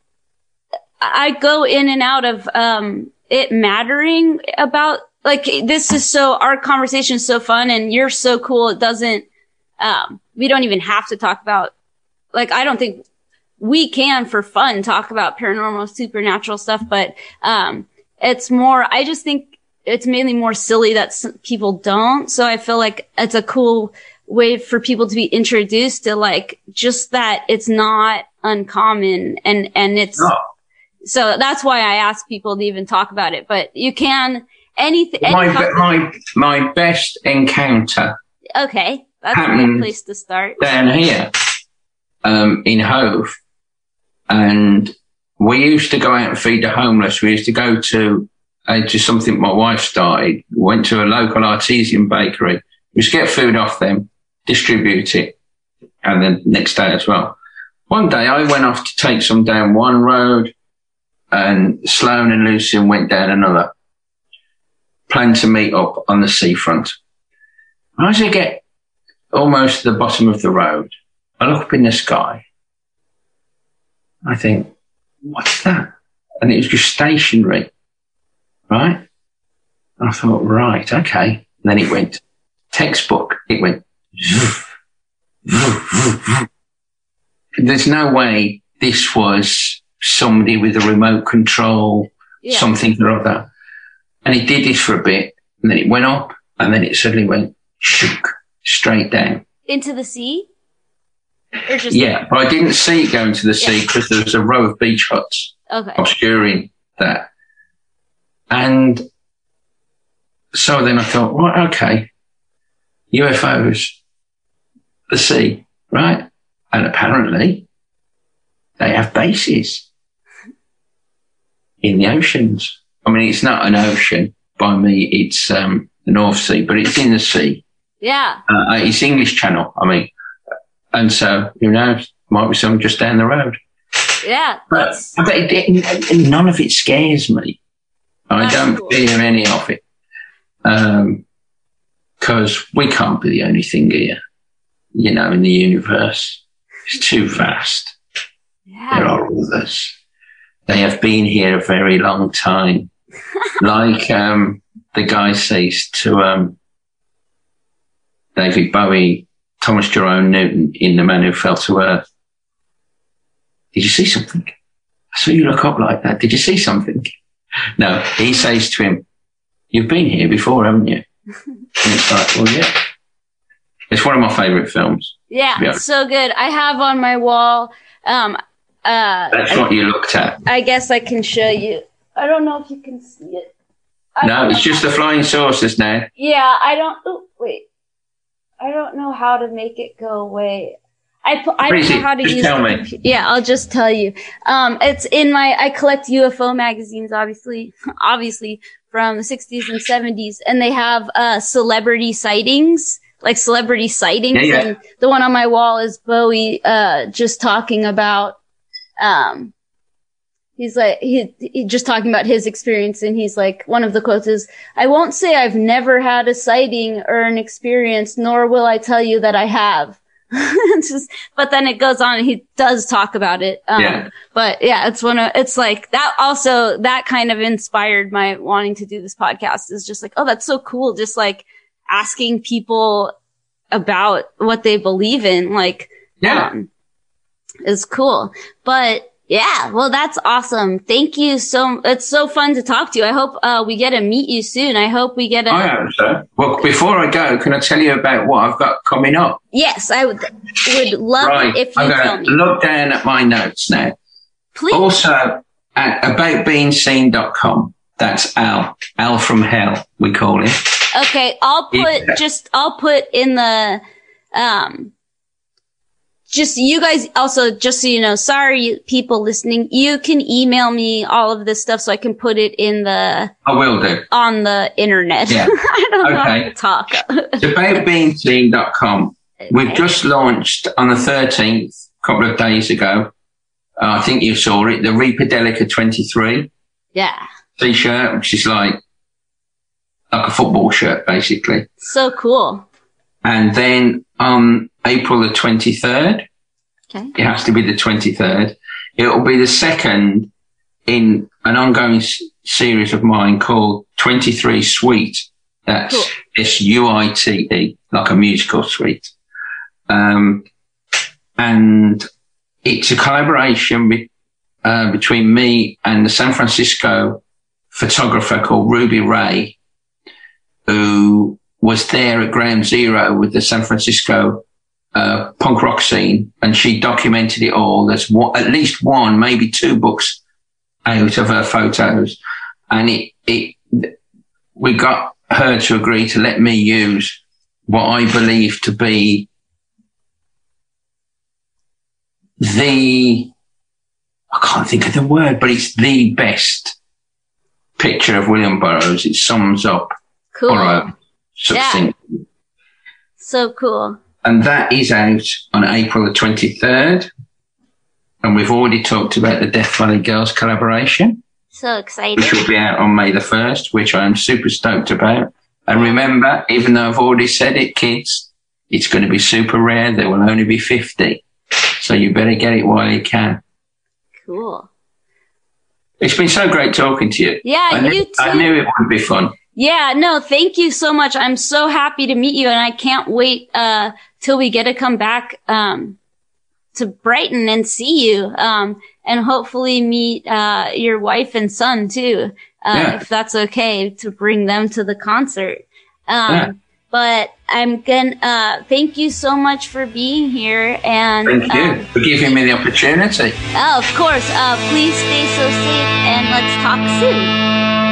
I go in and out of, um, it mattering about, like, this is so, our conversation is so fun and you're so cool. It doesn't, um, we don't even have to talk about, like, I don't think we can for fun talk about paranormal, supernatural stuff, but, um, it's more, I just think it's mainly more silly that people don't. So I feel like it's a cool way for people to be introduced to like just that it's not uncommon and, and it's, no. so that's why I ask people to even talk about it, but you can anything. My, any my, my best encounter. Okay. That's a good place to start. Down here, um, in Hove. And we used to go out and feed the homeless. We used to go to, uh, to something my wife started. Went to a local artesian bakery. We used to get food off them, distribute it, and then next day as well. One day I went off to take some down one road and Sloan and Lucian went down another. Planned to meet up on the seafront. As I get almost to the bottom of the road, I look up in the sky. I think, what's that? And it was just stationary. right? I thought, right, okay. And then it went textbook. It went. There's no way this was somebody with a remote control, Yeah. something or other. And it did this for a bit, and then it went up, and then it suddenly went shook straight down. Into the sea? Just Yeah, but I didn't see it going to the sea Yeah. because there was a row of beach huts Okay. obscuring that. And so then I thought, well, okay, UFOs, the sea, right? And apparently they have bases in the oceans. I mean, it's not an ocean by me, it's um, the North Sea, but it's in the sea. Yeah. Uh, it's English Channel, I mean. And so, who knows, might be something just down the road. Yeah. But, but it, it- none of it scares me. I That's don't cool. fear any of it. Because we can't be the only thing here, you know, in the universe. It's too vast. There are others. They have been here a very long time. <laughs> like um, the guy says to um, David Bowie, Thomas Jerome Newton in The Man Who Fell to Earth. Did you see something? I saw you look up like that. Did you see something? No, he says to him, You've been here before, haven't you? <laughs> and it's like, Well, yeah. It's one of my favourite films. Yeah. So good. I have on my wall, um, uh, That's what you looked at. I guess I can show you. I don't know if you can see it. I No, it's just the flying saucers now. Yeah, I don't. Oh, wait, I don't know how to make it go away. I pu- I don't know how to just use. tell the me. compu- Yeah, I'll just tell you. Um, it's in my. I collect UFO magazines, obviously, <laughs> obviously from the '60s and '70s, and they have uh celebrity sightings, like celebrity sightings. Yeah, yeah. And the one on my wall is Bowie, uh, just talking about, um. He's like he, he just talking about his experience, and he's like one of the quotes is, "I won't say I've never had a sighting or an experience, nor will I tell you that I have." <laughs> Just, but then it goes on, and he does talk about it. Um, Yeah. But yeah, it's one of it's like that. Also, that kind of inspired my wanting to do this podcast. Is just like, oh, that's so cool. Just like asking people about what they believe in, like Yeah. um, is cool. But yeah, well, that's awesome. Thank you so. It's so fun to talk to you. I hope uh, we get to meet you soon. I hope we get a. I hope so. Well, before I go, can I tell you about what I've got coming up? Yes, I would would love right. if you I'm tell going me. to look down at my notes now. Please. Also, at aboutbeingseen.com. That's Al. Al from hell, we call him. Okay, I'll put Yeah. just I'll put in the um just you guys also just so you know, sorry people listening, you can email me all of this stuff so I can put it in the I will do. on the internet. Yeah. <laughs> I don't know how Okay. to talk. <laughs> Aboutbeingseen.com. We've just launched on the 13th, a couple of days ago. Uh, I think you saw it, the Reaper Delica 23 Yeah. T-shirt, which is like, like a football shirt, basically. So cool. And then on April the 23rd, Okay. it has to be the 23rd, it'll be the second in an ongoing s- series of mine called 23 Suite. That's Cool. S-U-I-T-E, E, like a musical suite. Um, and it's a collaboration be- uh, between me and the San Francisco photographer called Ruby Ray, who was there at Ground Zero with the San Francisco uh, punk rock scene, and she documented it all. There's one, at least one, maybe two books out of her photos, and it it we got her to agree to let me use what I believe to be the I can't think of the word, but it's the best picture of William Burroughs. It sums up Cool. all right, succinct. So cool. And that is out on April the 23rd. And we've already talked about the Death Valley Girls collaboration, So which excited. will be out on May the 1st, which I am super stoked about. And remember, even though I've already said it, kids, it's going to be super rare. There will only be 50. So you better get it while you can. Cool. It's been so great talking to you. Yeah, I knew, you too. I knew it would be fun. Yeah, no, thank you so much. I'm so happy to meet you and I can't wait, uh, till we get to come back, um, to Brighton and see you, um, and hopefully meet, uh, your wife and son too, uh, Yeah. if that's okay to bring them to the concert. Um, Yeah. But I'm gonna, uh, thank you so much for being here and, Thank you um, for giving me the opportunity. oh, of course, uh, please stay so safe and let's talk soon.